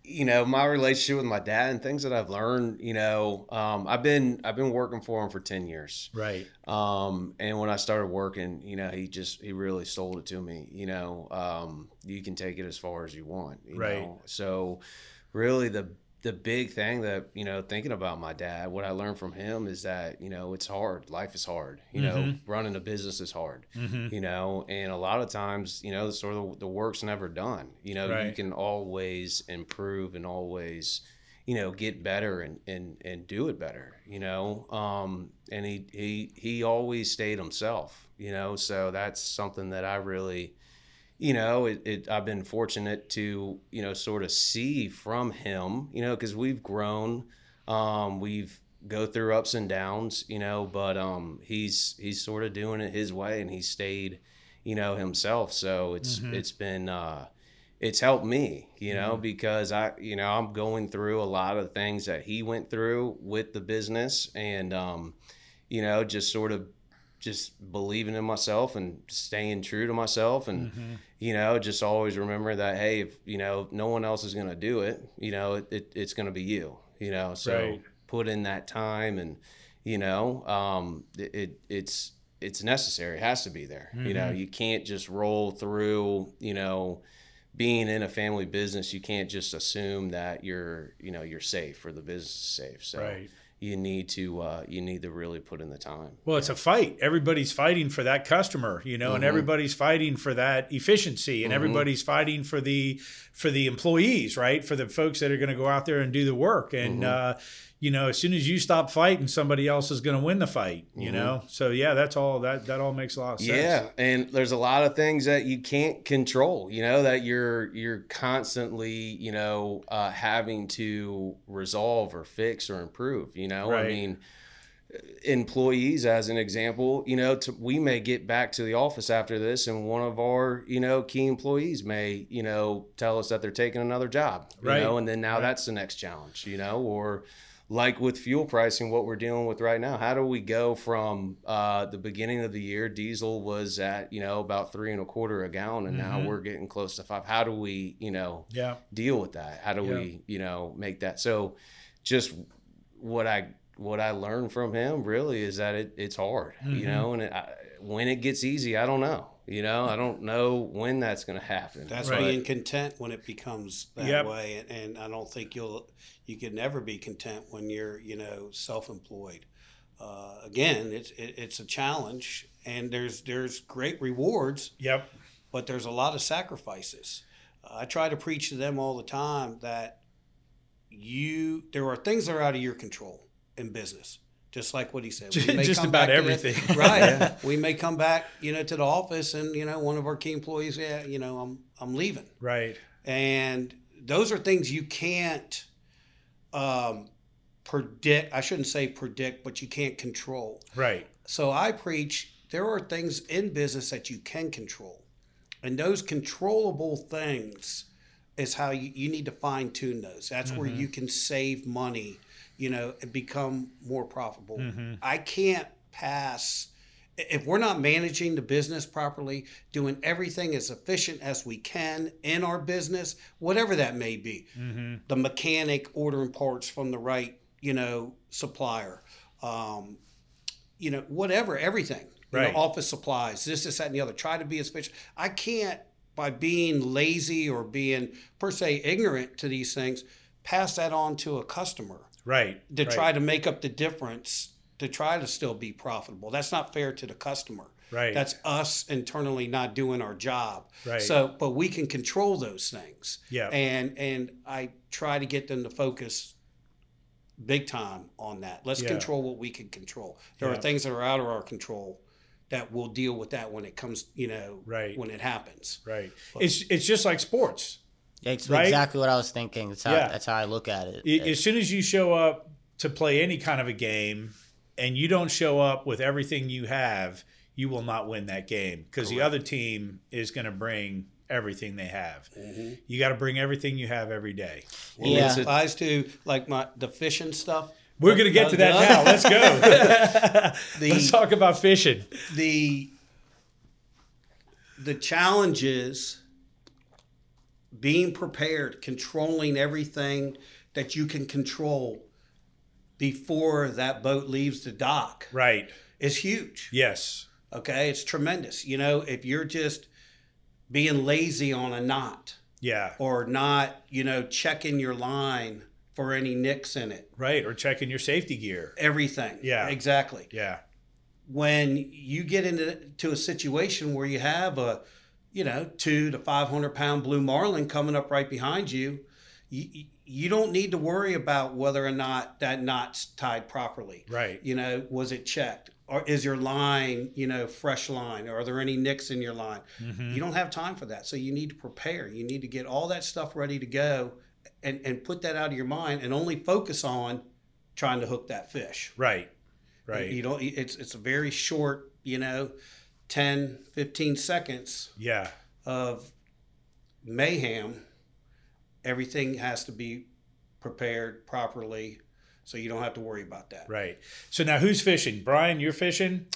You know, my relationship with my dad and things that I've learned. You know, um, I've been I've been working for him for ten years. right. Um, and when I started working, you know, he just he really sold it to me. You know, um, you can take it as far as you want. You Right. Know? So, really, the the big thing that you know, thinking about my dad, what I learned from him is that you know it's hard. Life is hard. You know, Mhm. running a business is hard. hmm You know, and a lot of times, you know, the sort of the work's never done. You know, you can always improve and always, you know, get better and and and do it better. You know, um, and he he he always stayed himself. You know, so that's something that I really you know, it, it, I've been fortunate to, you know, sort of see from him, you know, because we've grown, um, we've go through ups and downs, you know, but um, he's he's sort of doing it his way, and he stayed, you know, himself. So it's mm-hmm. it's been uh, it's helped me, you know, mm-hmm. because I, you know, I'm going through a lot of things that he went through with the business, and um, you know, just sort of just believing in myself and staying true to myself and mm-hmm. you know just always remember that hey if you know no one else is going to do it you know it, it it's going to be you you know so right put in that time and you know um, it, it's it's necessary it has to be there mm-hmm. you know mm-hmm. you can't just roll through you know being in a family business you can't just assume that you're you know you're safe or the business is safe so right you need to uh, you need to really put in the time. Well, it's a fight. Everybody's fighting for that customer, you know, mm-hmm. and everybody's fighting for that efficiency, and mm-hmm. everybody's fighting for the for the employees, right? For the folks that are going to go out there and do the work, and mm-hmm. uh, you know, as soon as you stop fighting, somebody else is going to win the fight. You mm-hmm. know, so yeah, that's all. That that all makes a lot of sense. Yeah, and there's a lot of things that you can't control. You know, that you're you're constantly, you know, uh, having to resolve or fix or improve. You know, right. I mean employees as an example you know to, we may get back to the office after this and one of our you know key employees may you know tell us that they're taking another job you right. know and then now right. that's the next challenge you know or like with fuel pricing, what we're dealing with right now. How do we go from uh, the beginning of the year, diesel was at you know about three and a quarter a gallon, and mm-hmm. now we're getting close to five. How do we you know yeah. deal with that? How do yeah. we you know make that so? Just what I what I learned from him really is that it, it's hard, mm-hmm. you know, and it, I, when it gets easy, I don't know. You know, I don't know when that's going to happen. That's right. being content when it becomes that yep. way, and, and, I don't think you'll you can never be content when you're you know self-employed. Uh, again, it's it, it's a challenge, and there's there's great rewards. Yep. But there's a lot of sacrifices. Uh, I try to preach to them all the time that you there are things that are out of your control in business just like what he said. just about everything, right? yeah. We may come back, you know, to the office, and you know, one of our key employees, yeah, you know, I'm I'm leaving, right? And those are things you can't um, predict. I shouldn't say predict, but you can't control, right? So I preach there are things in business that you can control, and those controllable things is how you, you need to fine tune those. That's mm-hmm. where you can save money you know, and become more profitable. Mm-hmm. I can't pass if we're not managing the business properly, doing everything as efficient as we can in our business, whatever that may be, mm-hmm. the mechanic ordering parts from the right, you know, supplier, um, you know, whatever, everything, right. Know, office supplies, this, this, that, and the other. Try to be as efficient. I can't by being lazy or being per se ignorant to these things, pass that on to a customer right to right. try to make up the difference to try to still be profitable. That's not fair to the customer. Right. That's us internally not doing our job. Right. So but we can control those things. Yeah. And and i try to get them to focus big time on that. Let's yeah. control what we can control. There yeah. are things that are out of our control that we'll deal with that when it comes you know right. when it happens. Right. But, it's it's just like sports it's right? exactly what I was thinking. That's how yeah. that's how I look at it. As soon as you show up to play any kind of a game and you don't show up with everything you have, you will not win that game because the other team is going to bring everything they have. Mm-hmm. You got to bring everything you have every day. Well, yeah, it applies to like my the fishing stuff. We're going to get to that now. Let's go. the, Let's talk about fishing. The the challenges being prepared, controlling everything that you can control before that boat leaves the dock. Right. Is huge. Yes. Okay. It's tremendous. You know, if you're just being lazy on a knot. Yeah. Or not, you know, checking your line for any nicks in it. Right. Or checking your safety gear. Everything. Yeah. Exactly. Yeah. When you get into to a situation where you have a you know, two to 500 pound blue marlin coming up right behind you, you, you don't need to worry about whether or not that knot's tied properly. Right. You know, was it checked? Or is your line, you know, fresh line? Or are there any nicks in your line? Mm-hmm. You don't have time for that. So you need to prepare. You need to get all that stuff ready to go and, and put that out of your mind and only focus on trying to hook that fish. Right. Right. You don't it's it's a very short, you know, 10, 15 seconds yeah. of mayhem. Everything has to be prepared properly so you don't have to worry about that. Right. So now who's fishing? Brian, you're fishing.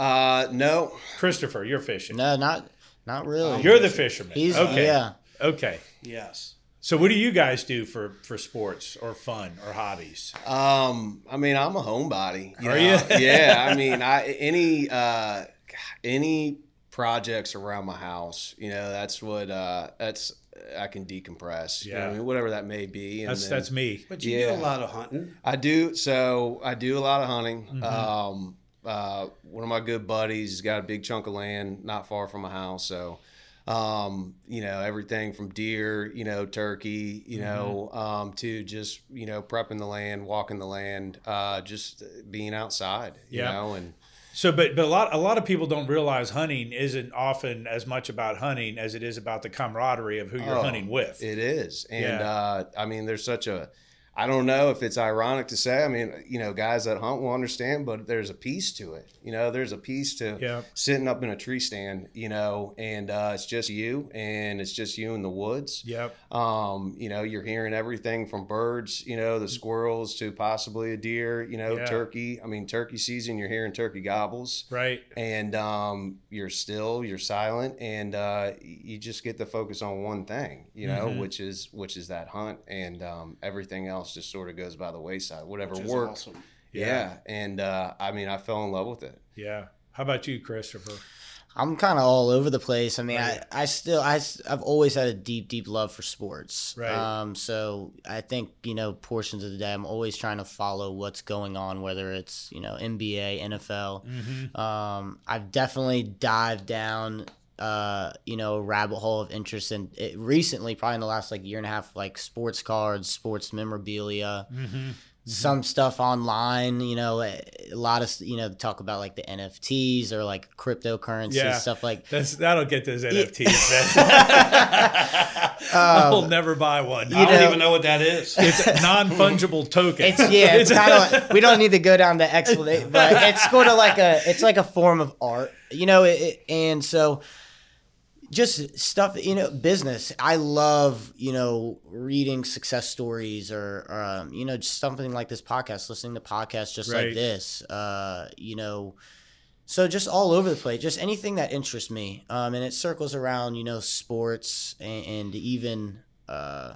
Uh, no, Christopher, you're fishing. No, not not really. You're the fisherman. He's okay. yeah. Okay. Yes. So what do you guys do for for sports or fun or hobbies? Um, I mean, I'm a homebody. Are know? you? yeah. I mean, I any uh, any projects around my house. You know, that's what uh, that's I can decompress. You know Yeah. I mean, whatever that may be. And That's then that's me. But you Yeah. do a lot of hunting. I do. So I do a lot of hunting. Mm-hmm. Um, uh, one of my good buddies has got a big chunk of land not far from my house. So, um, you know, everything from deer, you know, turkey, you know, um, to just, you know, prepping the land, walking the land, uh, just being outside, you Yeah. know, and So, but but a lot a lot of people don't realize hunting isn't often as much about hunting as it is about the camaraderie of who you're Oh, hunting with. It is. And Yeah. uh, I mean, there's such a, I don't know if it's ironic to say, I mean, you know, guys that hunt will understand, but there's a piece to it. You know, there's a piece to Yeah. sitting up in a tree stand, you know, and uh, it's just you and it's just you in the woods. Yep. Um, you know, you're hearing everything from birds, you know, the squirrels to possibly a deer, you know, Yeah. turkey. I mean, turkey season, you're hearing turkey gobbles Right. and um, you're still you're silent and uh, you just get to focus on one thing you know Mhm. which is which is that hunt and um, everything else just sort of goes by the wayside whatever Which is works awesome. yeah. and uh, i mean i fell in love with it Yeah. How about you, Christopher? I'm kind of all over the place. I mean, Right. I, I still, I, have always had a deep, deep love for sports. Right. Um, so I think, you know, portions of the day, I'm always trying to follow what's going on, whether it's, you know, NBA, NFL. Mm-hmm. Um, I've definitely dived down, uh, you know, rabbit hole of interest in it recently, probably in the last like year and a half, like sports cards, sports memorabilia Mm-hmm. some stuff online you know a a lot of you know talk about like the nfts or like cryptocurrency Yeah. stuff like That's that'll get those NFTs. man. I'll never buy one. I don't know- even know what that is. It's a non fungible token. it's yeah it's kind of like, we don't need to go down the explanation but it's sort of like a it's like a form of art you know it, it- and so just stuff you know business i love you know reading success stories or, or um, you know just something like this podcast listening to podcasts just Right. like this uh, you know so just all over the place just anything that interests me um, and it circles around you know sports and, and even uh,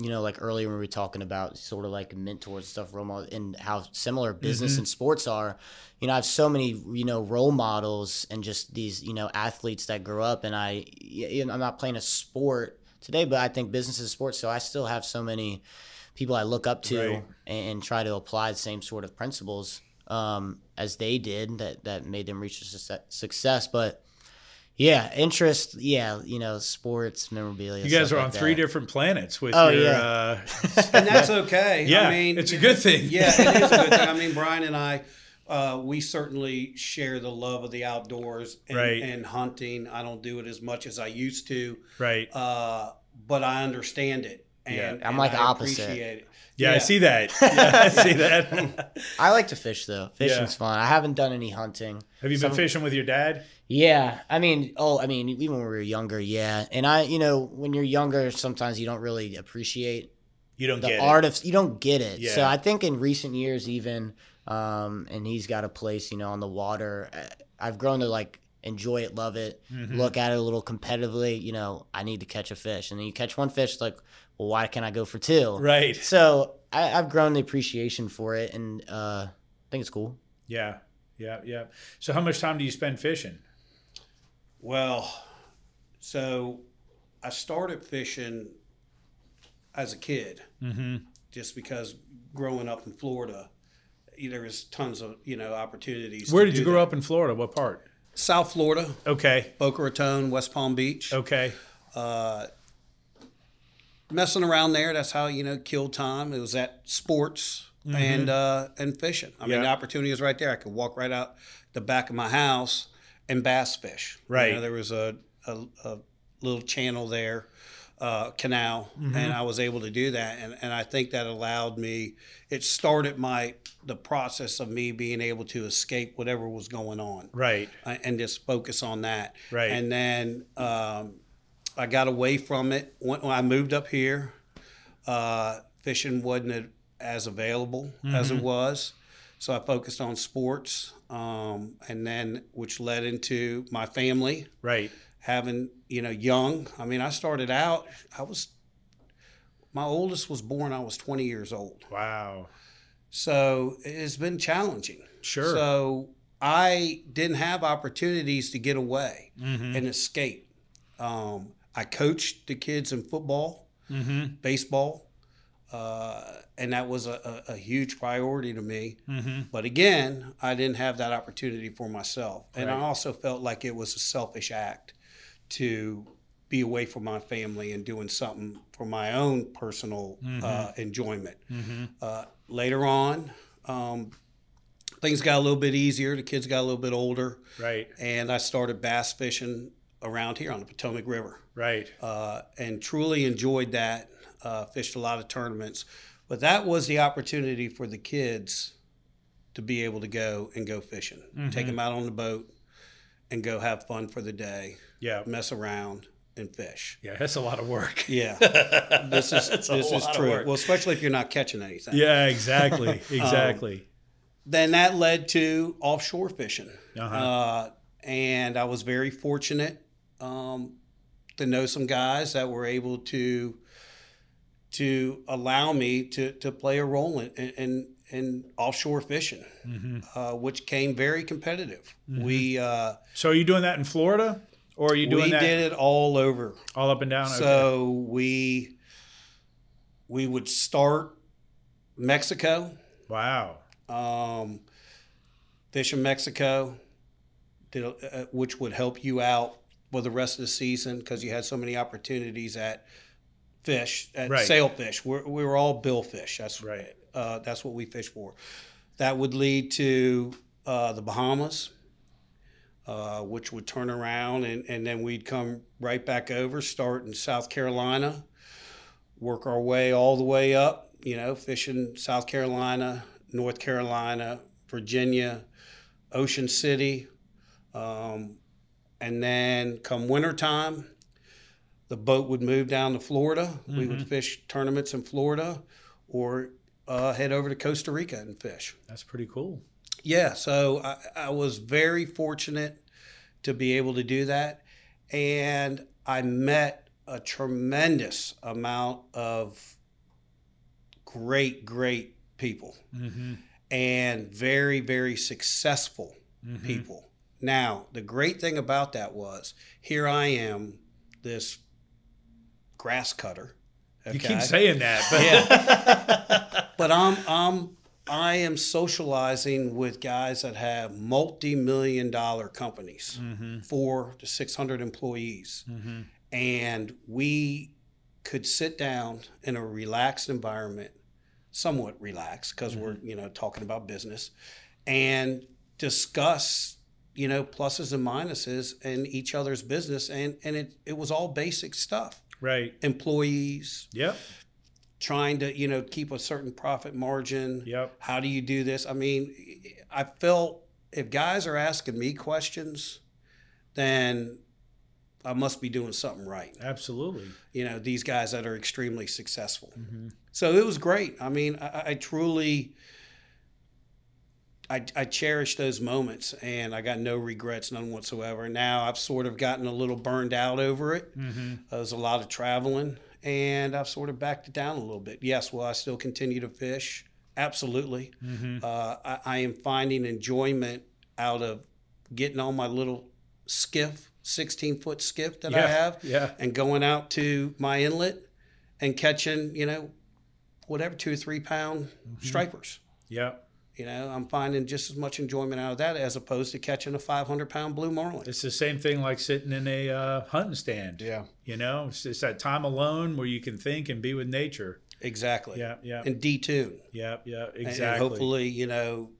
you know like earlier when we were talking about sort of like mentors stuff role models and how similar business and sports are you know i have so many you know role models and just these you know athletes that grow up and i you know, i'm not playing a sport today but i think business is sports so i still have so many people i look up to Right. and, and try to apply the same sort of principles um, as they did that that made them reach success but yeah interest yeah you know sports memorabilia you guys stuff are like on three that. different planets with Oh, your. yeah. Uh, and that's okay. Yeah, I mean, it's a good thing. Yeah, it is a good thing. I mean, Brian and I, uh, we certainly share the love of the outdoors and, Right. and hunting. I don't do it as much as I used to, right. uh, but I understand it. And, Yeah. I'm and like I opposite. Appreciate it. Yeah, I see that. Yeah, I see that. I like to fish though. Fishing's fun. I haven't done any hunting. Have you been fishing with your dad? Yeah, I mean, oh, I mean, even when we were younger, yeah. And I, you know, when you're younger, sometimes you don't really appreciate You don't the get art of you don't get it. Yeah. So I think in recent years, even, um, and he's got a place, you know, on the water. uh, I've grown to like enjoy it, love it, Mhm. look at it a little competitively. You know, I need to catch a fish, and then you catch one fish, like, well, why can't I go for two? Right. So I, I've grown the appreciation for it, and uh, I think it's cool. Yeah. Yeah. Yeah. So how much time do you spend fishing? Well, so I started fishing as a kid, Mm-hmm. just because growing up in Florida, there was tons of you know opportunities. Where did you grow that. up in Florida? What part? South Florida, Okay. Boca Raton, West Palm Beach. Okay. Uh, messing around there. That's how you know killed time. It was at sports and uh, and fishing. I mean, the opportunity was right there. I could walk right out the back of my house and bass fish. You Right. know, there was a, a, a little channel there, uh, canal, and I was able to do that. And, and I think that allowed me. It started my the process of me being able to escape whatever was going on Right. uh, and just focus on that. Right. And then um, I got away from it when, when I moved up here. Uh, fishing wasn't as available as it was, so I focused on sports, um, and then which led into my family Right. having you know young. I mean, I started out. I was my oldest was born. I was 20 years old. Wow. So it's been challenging. Sure. So I didn't have opportunities to get away Mm-hmm. and escape. Um, I coached the kids in football, Mm-hmm. baseball, uh, and that was a, a, a huge priority to me. Mm-hmm. But again, I didn't have that opportunity for myself. And I also felt like it was a selfish act to be away from my family and doing something for my own personal uh, enjoyment. Mm-hmm. Uh, later on, um, things got a little bit easier. The kids got a little bit older, Right. and I started bass fishing around here on the Potomac River Right. uh, and truly enjoyed that. Uh, fished a lot of tournaments, but that was the opportunity for the kids to be able to go and go fishing, take them out on the boat, and go have fun for the day, Yeah. mess around and fish. Yeah. That's a lot of work. Yeah, this is this is true. Well, especially if you're not catching anything. Yeah. Exactly. Exactly. Then that led to offshore fishing. Uh-huh. Uh, and I was very fortunate um, to know some guys that were able to to allow me to, to play a role in, in, in offshore fishing, Mm-hmm. uh, which came very competitive. We uh, so are you doing that in Florida, or are you doing we that did it all over. all up and down? Okay. So we we would start Mexico, wow. um, fish in Mexico, did, uh, which would help you out for the rest of the season because you had so many opportunities at fish, at Right. sailfish. We're, we were all billfish. That's Right. Uh, that's what we fish for. That would lead to uh, the Bahamas, uh, which would turn around and, and then we'd come right back over, start in South Carolina, work our way all the way up, you know, fishing South Carolina, North Carolina, Virginia, Ocean City. Um, and then come wintertime, the boat would move down to Florida. We would fish tournaments in Florida or uh, head over to Costa Rica and fish. That's pretty cool. Yeah, so I, I was very fortunate to be able to do that. And I met a tremendous amount of great, great people Mm-hmm. and very, very successful people. Now, the great thing about that was here I am, this grass cutter. You keep saying that, but but I'm I'm I am socializing with guys that have multi-million dollar companies, Mm-hmm. four to six hundred employees, and we could sit down in a relaxed environment, somewhat relaxed because we're you know talking about business, and discuss you know pluses and minuses in each other's business, and and it it was all basic stuff, right. employees, Yep. trying to you know keep a certain profit margin Yep. how do you do this i mean i felt if guys are asking me questions then i must be doing something right Absolutely. you know these guys that are extremely successful Mm-hmm. so it was great i mean i, I truly I, I cherish those moments and I got no regrets, none whatsoever. Now I've sort of gotten a little burned out over it. Mm-hmm. There's a lot of traveling, and I've sort of backed it down a little bit. Yes, will I still continue to fish? Absolutely. Mm-hmm. Uh, I, I am finding enjoyment out of getting on my little skiff, 16 foot skiff that I have, yeah. and going out to my inlet and catching, you know, whatever, two or three pound Mm-hmm. stripers. Yep. You know, I'm finding just as much enjoyment out of that as opposed to catching a 500 pound blue marlin. It's the same thing like sitting in a uh, hunting stand. Yeah. You know, it's, it's that time alone where you can think and be with nature. Exactly. Yeah, yeah, And detune. yeah, yeah, And- exactly. And hopefully, you know,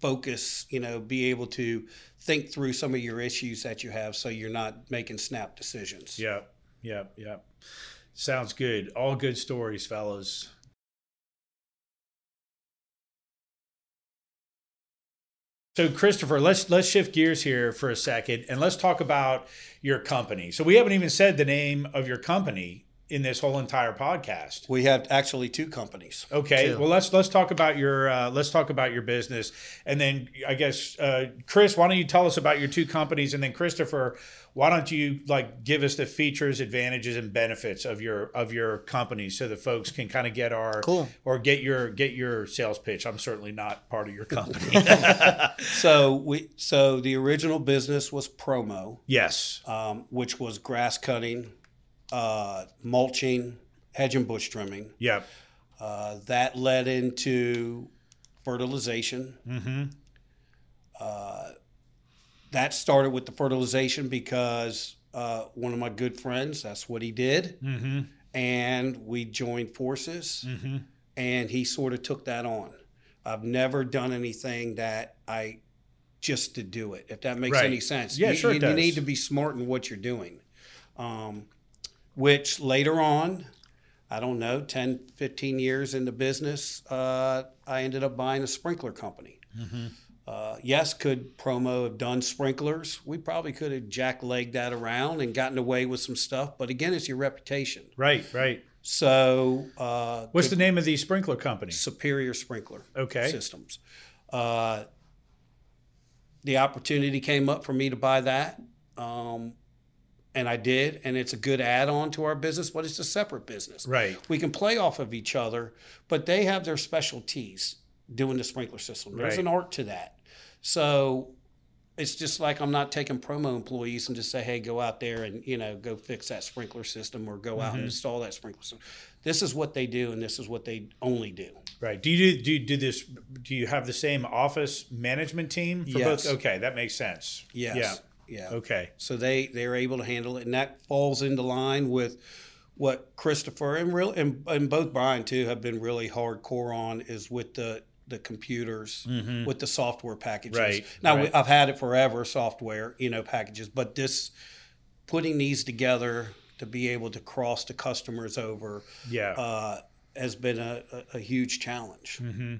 focus, you know, be able to think through some of your issues that you have so you're not making snap decisions. Yeah, yeah, yeah. Sounds good. All good stories, fellas. So Christopher, let's let's shift gears here for a second and let's talk about your company. So we haven't even said the name of your company in this whole entire podcast. We have actually two companies. Okay, Two. well let's let's talk about your uh, let's talk about your business, and then I guess uh, Chris, why don't you tell us about your two companies, and then Christopher, why don't you like give us the features, advantages, and benefits of your of your company so the folks can kind of get our Cool. or get your get your sales pitch. I'm certainly not part of your company. So we so the original business was promo, yes. um, which was grass cutting, uh, mulching, hedge and bush trimming. Yep. Uh, that led into fertilization. Mm-hmm. Uh, that started with the fertilization because uh, one of my good friends, that's what he did. Mm-hmm. And we joined forces, Mm-hmm. and he sort of took that on. I've never done anything that I just to do it, if that makes Right. any sense. Yeah, you, sure you, you need to be smart in what you're doing. Um, which later on, I don't know, 10, 15 years in the business, uh, I ended up buying a sprinkler company. Mm-hmm. Uh, yes, could promo have done sprinklers? We probably could have jacklegged that around and gotten away with some stuff. But again, it's your reputation. Right. Right. So, uh, What's good- the name of the sprinkler company? Superior Sprinkler Okay. Systems? Uh, the opportunity came up for me to buy that, um, and I did. And it's a good add-on to our business, but it's a separate business. Right. We can play off of each other, but they have their specialties doing the sprinkler system. There's Right. an art to that. So it's just like I'm not taking promo employees and just say, hey, go out there and, you know, go fix that sprinkler system or go out and mm-hmm. install that sprinkler system. This is what they do and this is what they only do. Right. Do you do, do you do this? Do you have the same office management team for Yes. both? Okay, that makes sense. Yes. Yeah. Yeah. Okay. So they they're able to handle it, and that falls into line with what Christopher and real and, and both Brian too have been really hardcore on is with the the computers with the software packages. Mm-hmm. Right, Now right. I've had it forever, software you know packages, but this putting these together to be able to cross the customers over Yeah. uh, has been a, a, a huge challenge. Mm-hmm.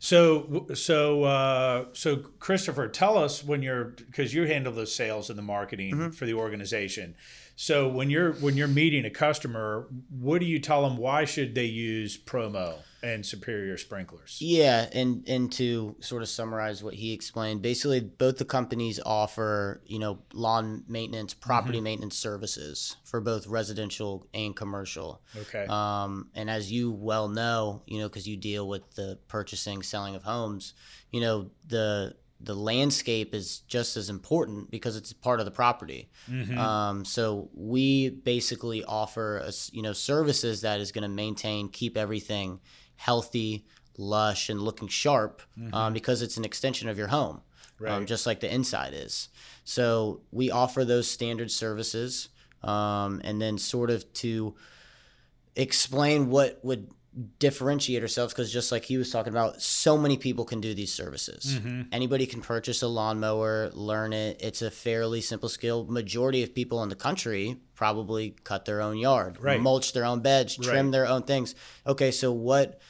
So so uh, so Christopher, tell us when you're because you handle the sales and the marketing Mm-hmm. for the organization. So when you're when you're meeting a customer, what do you tell them? Why should they use promo and superior sprinklers? Yeah, and and to sort of summarize what he explained, basically both the companies offer, you know, lawn maintenance, property maintenance services for both residential and commercial. Okay. Um, and as you well know, you know, because you deal with the purchasing, selling of homes, you know, the the landscape is just as important because it's part of the property. Um, so we basically offer, a you know, services that is going to maintain, keep everything healthy, lush, and looking sharp um, because it's an extension of your home, um, Right. just like the inside is. So we offer those standard services, um, and then sort of to explain what would differentiate ourselves because just like he was talking about so many people can do these services. Anybody can purchase a lawnmower learn it. It's a fairly simple skill. Majority of people in the country probably cut their own yard Right. mulch their own beds trim Right. their own things. Okay so what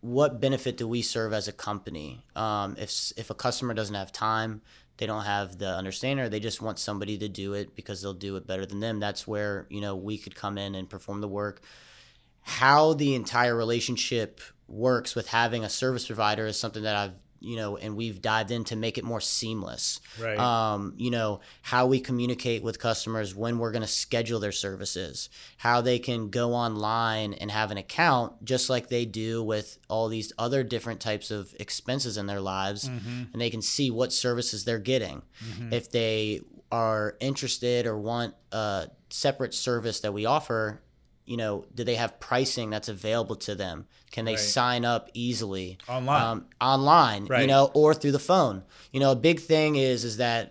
what benefit do we serve as a company? Um, if if a customer doesn't have time they don't have the understanding or they just want somebody to do it because they'll do it better than them that's where you know we could come in and perform the work how the entire relationship works with having a service provider is something that I've you know and we've dived in to make it more seamless. Right. um, you know how we communicate with customers when we're going to schedule their services how they can go online and have an account just like they do with all these other different types of expenses in their lives. And they can see what services they're getting. If they are interested or want a separate service that we offer you know, do they have pricing that's available to them? Can they Right. sign up easily Online. Um, online, you know, or through the phone. You know, a big thing is is that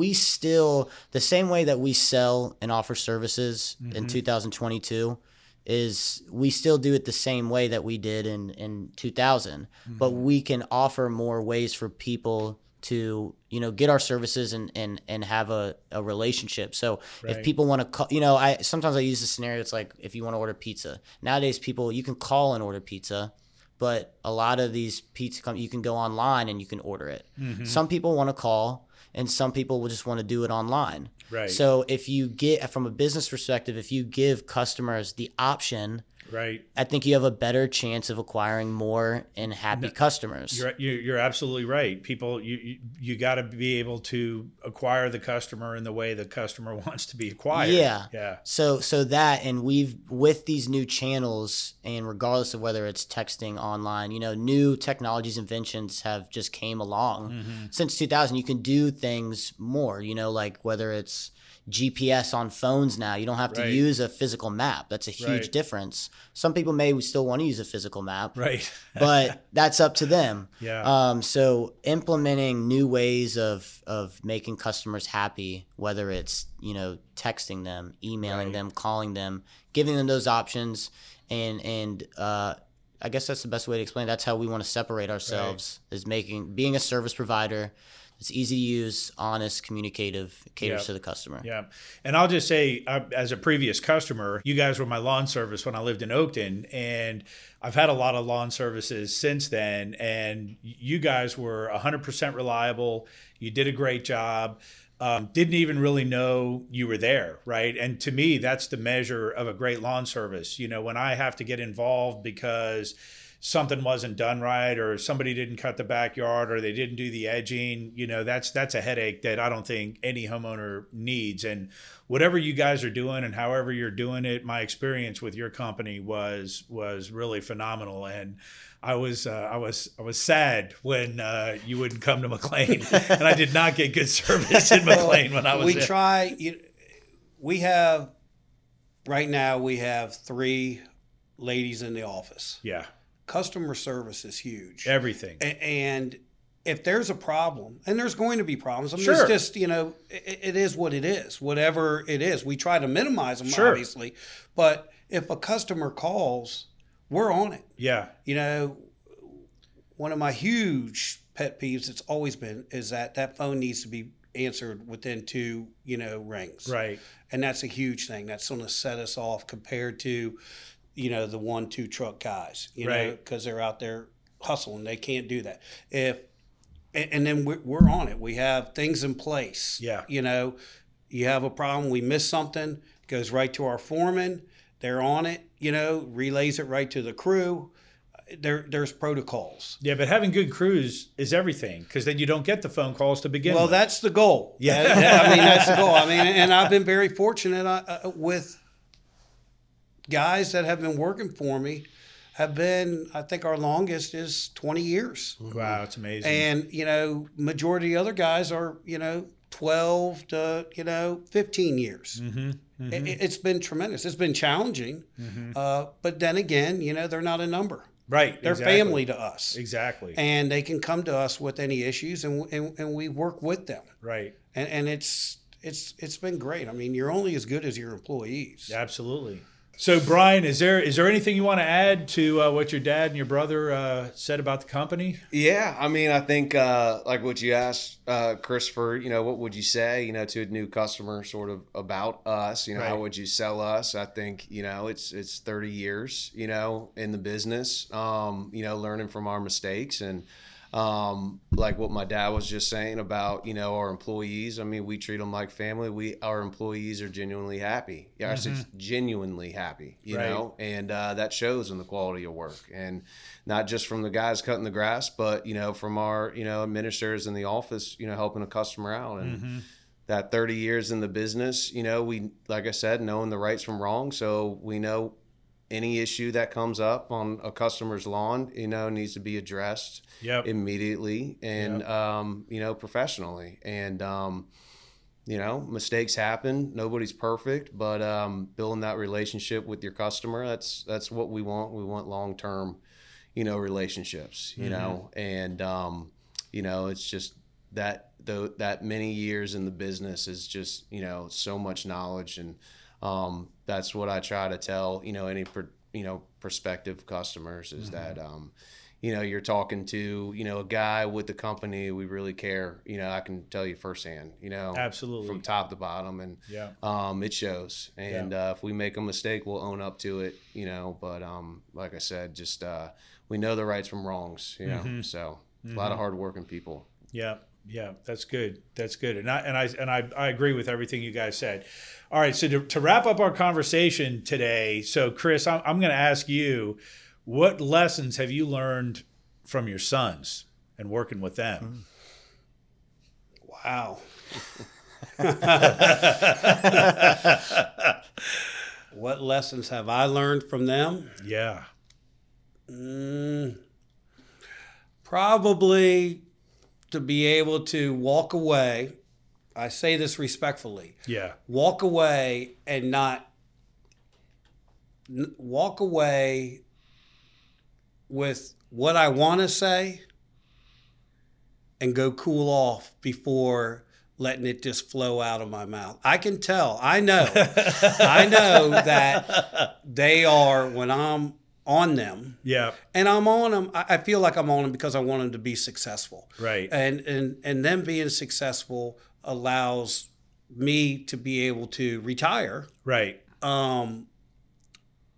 we still the same way that we sell and offer services Mm-hmm. in 2022 is we still do it the same way that we did in in 2000 but Mm-hmm. we can offer more ways for people to you know get our services and and and have a, a relationship so Right. if people want to call you know i sometimes i use the scenario it's like if you want to order pizza nowadays people you can call and order pizza but a lot of these pizza com- you can go online and you can order it Mm-hmm. some people want to call and some people will just want to do it online Right. so if you get from a business perspective if you give customers the option right. i think you have a better chance of acquiring more and happy customers You're, you're you're absolutely right. People, you you, you got to be able to acquire the customer in the way the customer wants to be acquired. Yeah. Yeah. So so that and we've with these new channels and regardless of whether it's texting online, you know, new technologies inventions have just came along. Mm-hmm. Since 2000 you can do things more, you know, like whether it's GPS on phones now, you don't have to Right. use a physical map. That's a huge Right. difference. Some people may still want to use a physical map, Right. but that's up to them. Yeah. Um, so implementing new ways of of making customers happy, whether it's you know texting them, emailing Right. them, calling them, giving them those options, and and uh, I guess that's the best way to explain. It. That's how we want to separate ourselves is making being a service provider. It's easy to use, honest, communicative, caters Yeah. to the customer. Yeah. And I'll just say, uh, as a previous customer, you guys were my lawn service when I lived in Oakton. And I've had a lot of lawn services since then. And you guys were 100% reliable. You did a great job. Um, didn't even really know you were there. Right. And to me, that's the measure of a great lawn service. You know, when I have to get involved because something wasn't done right or somebody didn't cut the backyard or they didn't do the edging you know that's that's a headache that i don't think any homeowner needs and whatever you guys are doing and however you're doing it my experience with your company was was really phenomenal and I was uh, I was I was sad when uh, you wouldn't come to McLean, and I did not get good service in McLean when I was we there. try. You, we have right now. We have three ladies in the office. yeah, Customer service is huge, everything. A- and if there's a problem, and there's going to be problems, I mean, Sure. it's just you know, it, it is what it is. Whatever it is, we try to minimize them, Sure. obviously. But if a customer calls, we're on it. Yeah, You know, one of my huge pet peeves it's always been is that that phone needs to be answered within two, you know, rings. right. And that's a huge thing. That's going to set us off compared to, you know, the one, two truck guys, you know, because they're out there hustling. They can't do that. If, and, and then we're, we're on it. We have things in place. Yeah. You know, you have a problem, we miss something, goes right to our foreman. They're on it, you know, relays it right to the crew. There, there's protocols. Yeah, but having good crews is everything because then you don't get the phone calls to begin Well, with. that's the goal. Yeah. I mean that's the goal. I mean, and I've been very fortunate uh, uh, with guys that have been working for me. Have been, I think, our longest is 20 years, wow, it's amazing. and you know, majority of the other guys are, you know, 12 to you know 15 years. mm-hmm. It, it's been tremendous. It's been challenging, uh, but then again, you know, they're not a number. right, They're exactly. family to us, Exactly. and they can come to us with any issues, and and, and we work with them right. and and it's it's it's been great. I mean, you're only as good as your employees. Absolutely. So, Brian, is there is there anything you want to add to uh, what your dad and your brother uh, said about the company? Yeah, I mean, I think uh, like what you asked, uh, Christopher. You know, what would you say? You know, to a new customer, sort of about us. You know, how would you sell us? I think you know it's it's thirty years. You know, in the business. Um, you know, learning from our mistakes and. Um, like what my dad was just saying about you know our employees. I mean, we treat them like family. We our employees are genuinely happy. Yeah, said genuinely happy. You Right. know, and uh, that shows in the quality of work and not just from the guys cutting the grass but you know from our you know administrators in the office you know helping a customer out and that 30 years in the business you know we like i said knowing the rights from wrong so we know any issue that comes up on a customer's lawn you know needs to be addressed Yep. immediately and um, you know professionally and um, you know, mistakes happen. Nobody's perfect, but um, building that relationship with your customer, that's that's what we want. We want long term, you know, relationships, you know, and um, you know, it's just that though that many years in the business is just, you know, so much knowledge and um, that's what I try to tell, you know, any per, you know, prospective customers is that um, you know, you're talking to, you know, a guy with the company we really care. You know, I can tell you firsthand, you know, Absolutely. from top to bottom, and Yeah. um, it shows. And uh, if we make a mistake, we'll own up to it, you know. But um, like I said, just uh, we know the rights from wrongs, you know. Mm-hmm. So a lot of hardworking people. Yeah, yeah, that's good. That's good. And I and I and I, I agree with everything you guys said. All right, so to, to wrap up our conversation today, so Chris, I'm, I'm going to ask you, what lessons have you learned from your sons and working with them? Wow. what lessons have I learned from them? Yeah, Mm, probably to be able to walk away. I say this respectfully. yeah, Walk away and not n- walk away with what I want to say and go cool off before letting it just flow out of my mouth. I can tell. I know. I know that they are when I'm on them yeah, and I'm on them. I feel like I'm on them because I want them to be successful, right, and and and them being successful allows me to be able to retire. right, Um,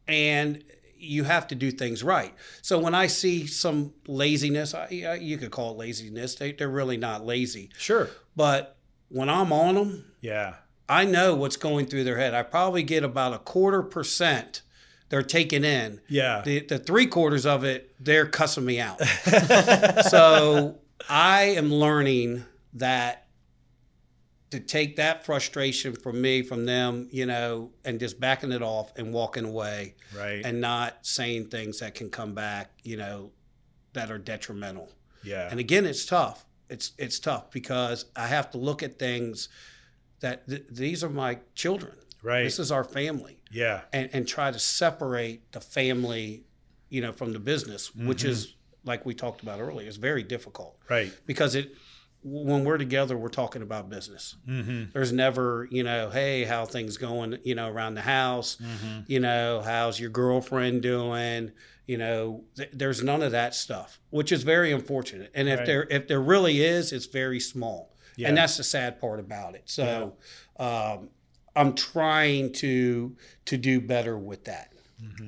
and you have to do things right. So when I see some laziness, I, I- you could call it laziness. They, they're really not lazy, sure, but when I'm on them, yeah, I know what's going through their head. I probably get about a quarter percent they're taking in. yeah, The, the three quarters of it, they're cussing me out. so I am learning that to take that frustration from me, from them, you know, and just backing it off and walking away right, and not saying things that can come back, you know, that are detrimental. yeah, And again, it's tough. It's it's tough because I have to look at things that th- these are my children. Right, This is our family yeah, and, and try to separate the family, you know, from the business, which Mm-hmm. is like we talked about earlier, is very difficult right, because it when we're together, we're talking about business. mm-hmm, There's never, you know, hey, how things going, you know, around the house, mm-hmm, you know, how's your girlfriend doing, you know, th- there's none of that stuff, which is very unfortunate. And if Right. there if there really is, it's very small, Yeah. and that's the sad part about it. So. Um, I'm trying to to do better with that.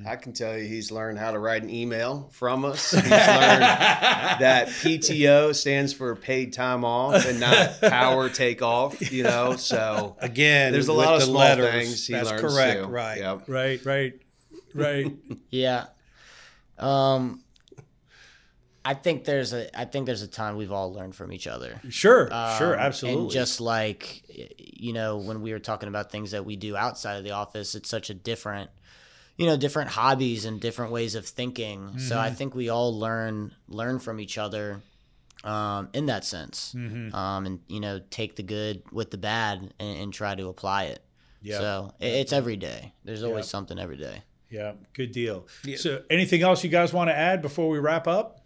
I can tell you he's learned how to write an email from us. He's learned that PTO stands for paid time off and not power take off, you know. So Again, There's a lot of small letters, things he That's learns correct, too. right? Yep. right, right, right, Yeah. Um I think there's a I think there's a ton we've all learned from each other. sure, sure, Um, absolutely, And just like you know, when we were talking about things that we do outside of the office, it's such a different you know, different hobbies and different ways of thinking. So Mm-hmm. I think we all learn learn from each other um, in that sense. Mm-hmm. Um, and you know, take the good with the bad and, and try to apply it. Yeah. So it, it's every day. There's always Yeah. something every day. yeah, good deal. Yeah. So, anything else you guys want to add before we wrap up?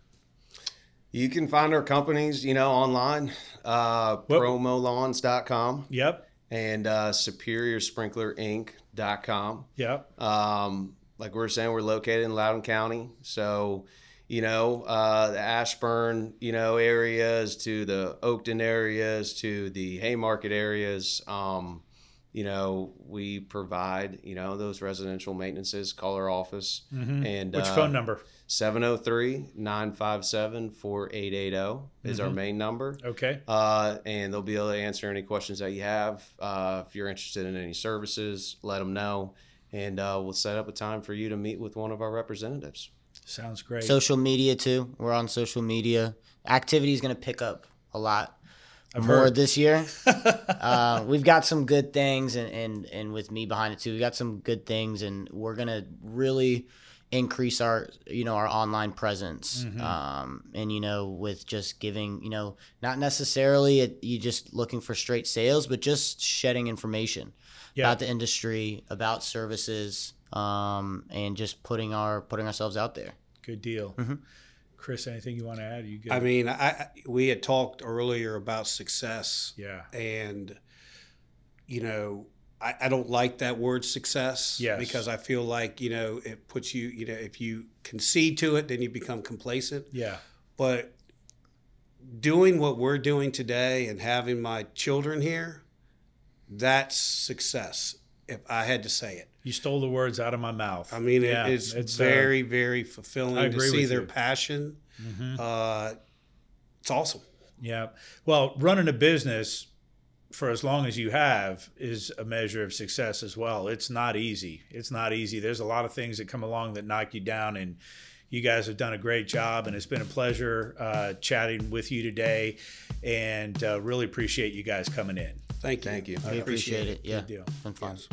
You can find our companies, you know, online, uh, What- promolawns.com Yep, and uh, superiorsprinklerinc.com. yep, Um, like we are saying, we're located in Loudoun County. So, you know, uh, the Ashburn, you know, areas to the Oakton areas to the Haymarket areas. Um, you know, we provide, you know, those residential maintenances, call our office. Mhm. And Which uh, phone number? 703 957 4880 is our Mhm. main number. Okay, Uh, and they'll be able to answer any questions that you have. Uh, if you're interested in any services, let them know. And uh, we'll set up a time for you to meet with one of our representatives. sounds great. Social media too. We're on social media. Activity is going to pick up a lot I've more heard. this year. uh, we've got some good things, and, and and with me behind it too, we got some good things, and we're gonna really increase our you know our online presence Mm-hmm. um, and you know with just giving you know not necessarily it, you just looking for straight sales but just shedding information Yeah. about the industry about services um, and just putting our putting ourselves out there Good deal. Mm-hmm. Chris, anything you want to add? You good? I mean, I, we had talked earlier about success, yeah. and you know, I, I don't like that word success Yes. because I feel like you know it puts you, you know, if you concede to it, then you become complacent. Yeah. But doing what we're doing today and having my children here, that's success. If I had to say it. You stole the words out of my mouth. I mean, Yeah, it, it's, it's, uh, very, very fulfilling I to agree see with their you. passion. Mhm. Uh, it's awesome. Yeah. Well, running a business for as long as you have is a measure of success as well. It's not easy. It's not easy. There's a lot of things that come along that knock you down, and you guys have done a great job. And it's been a pleasure uh, chatting with you today, and uh, really appreciate you guys coming in. Thank you. Thank you. we appreciate it yeah Good deal. been fun Yes.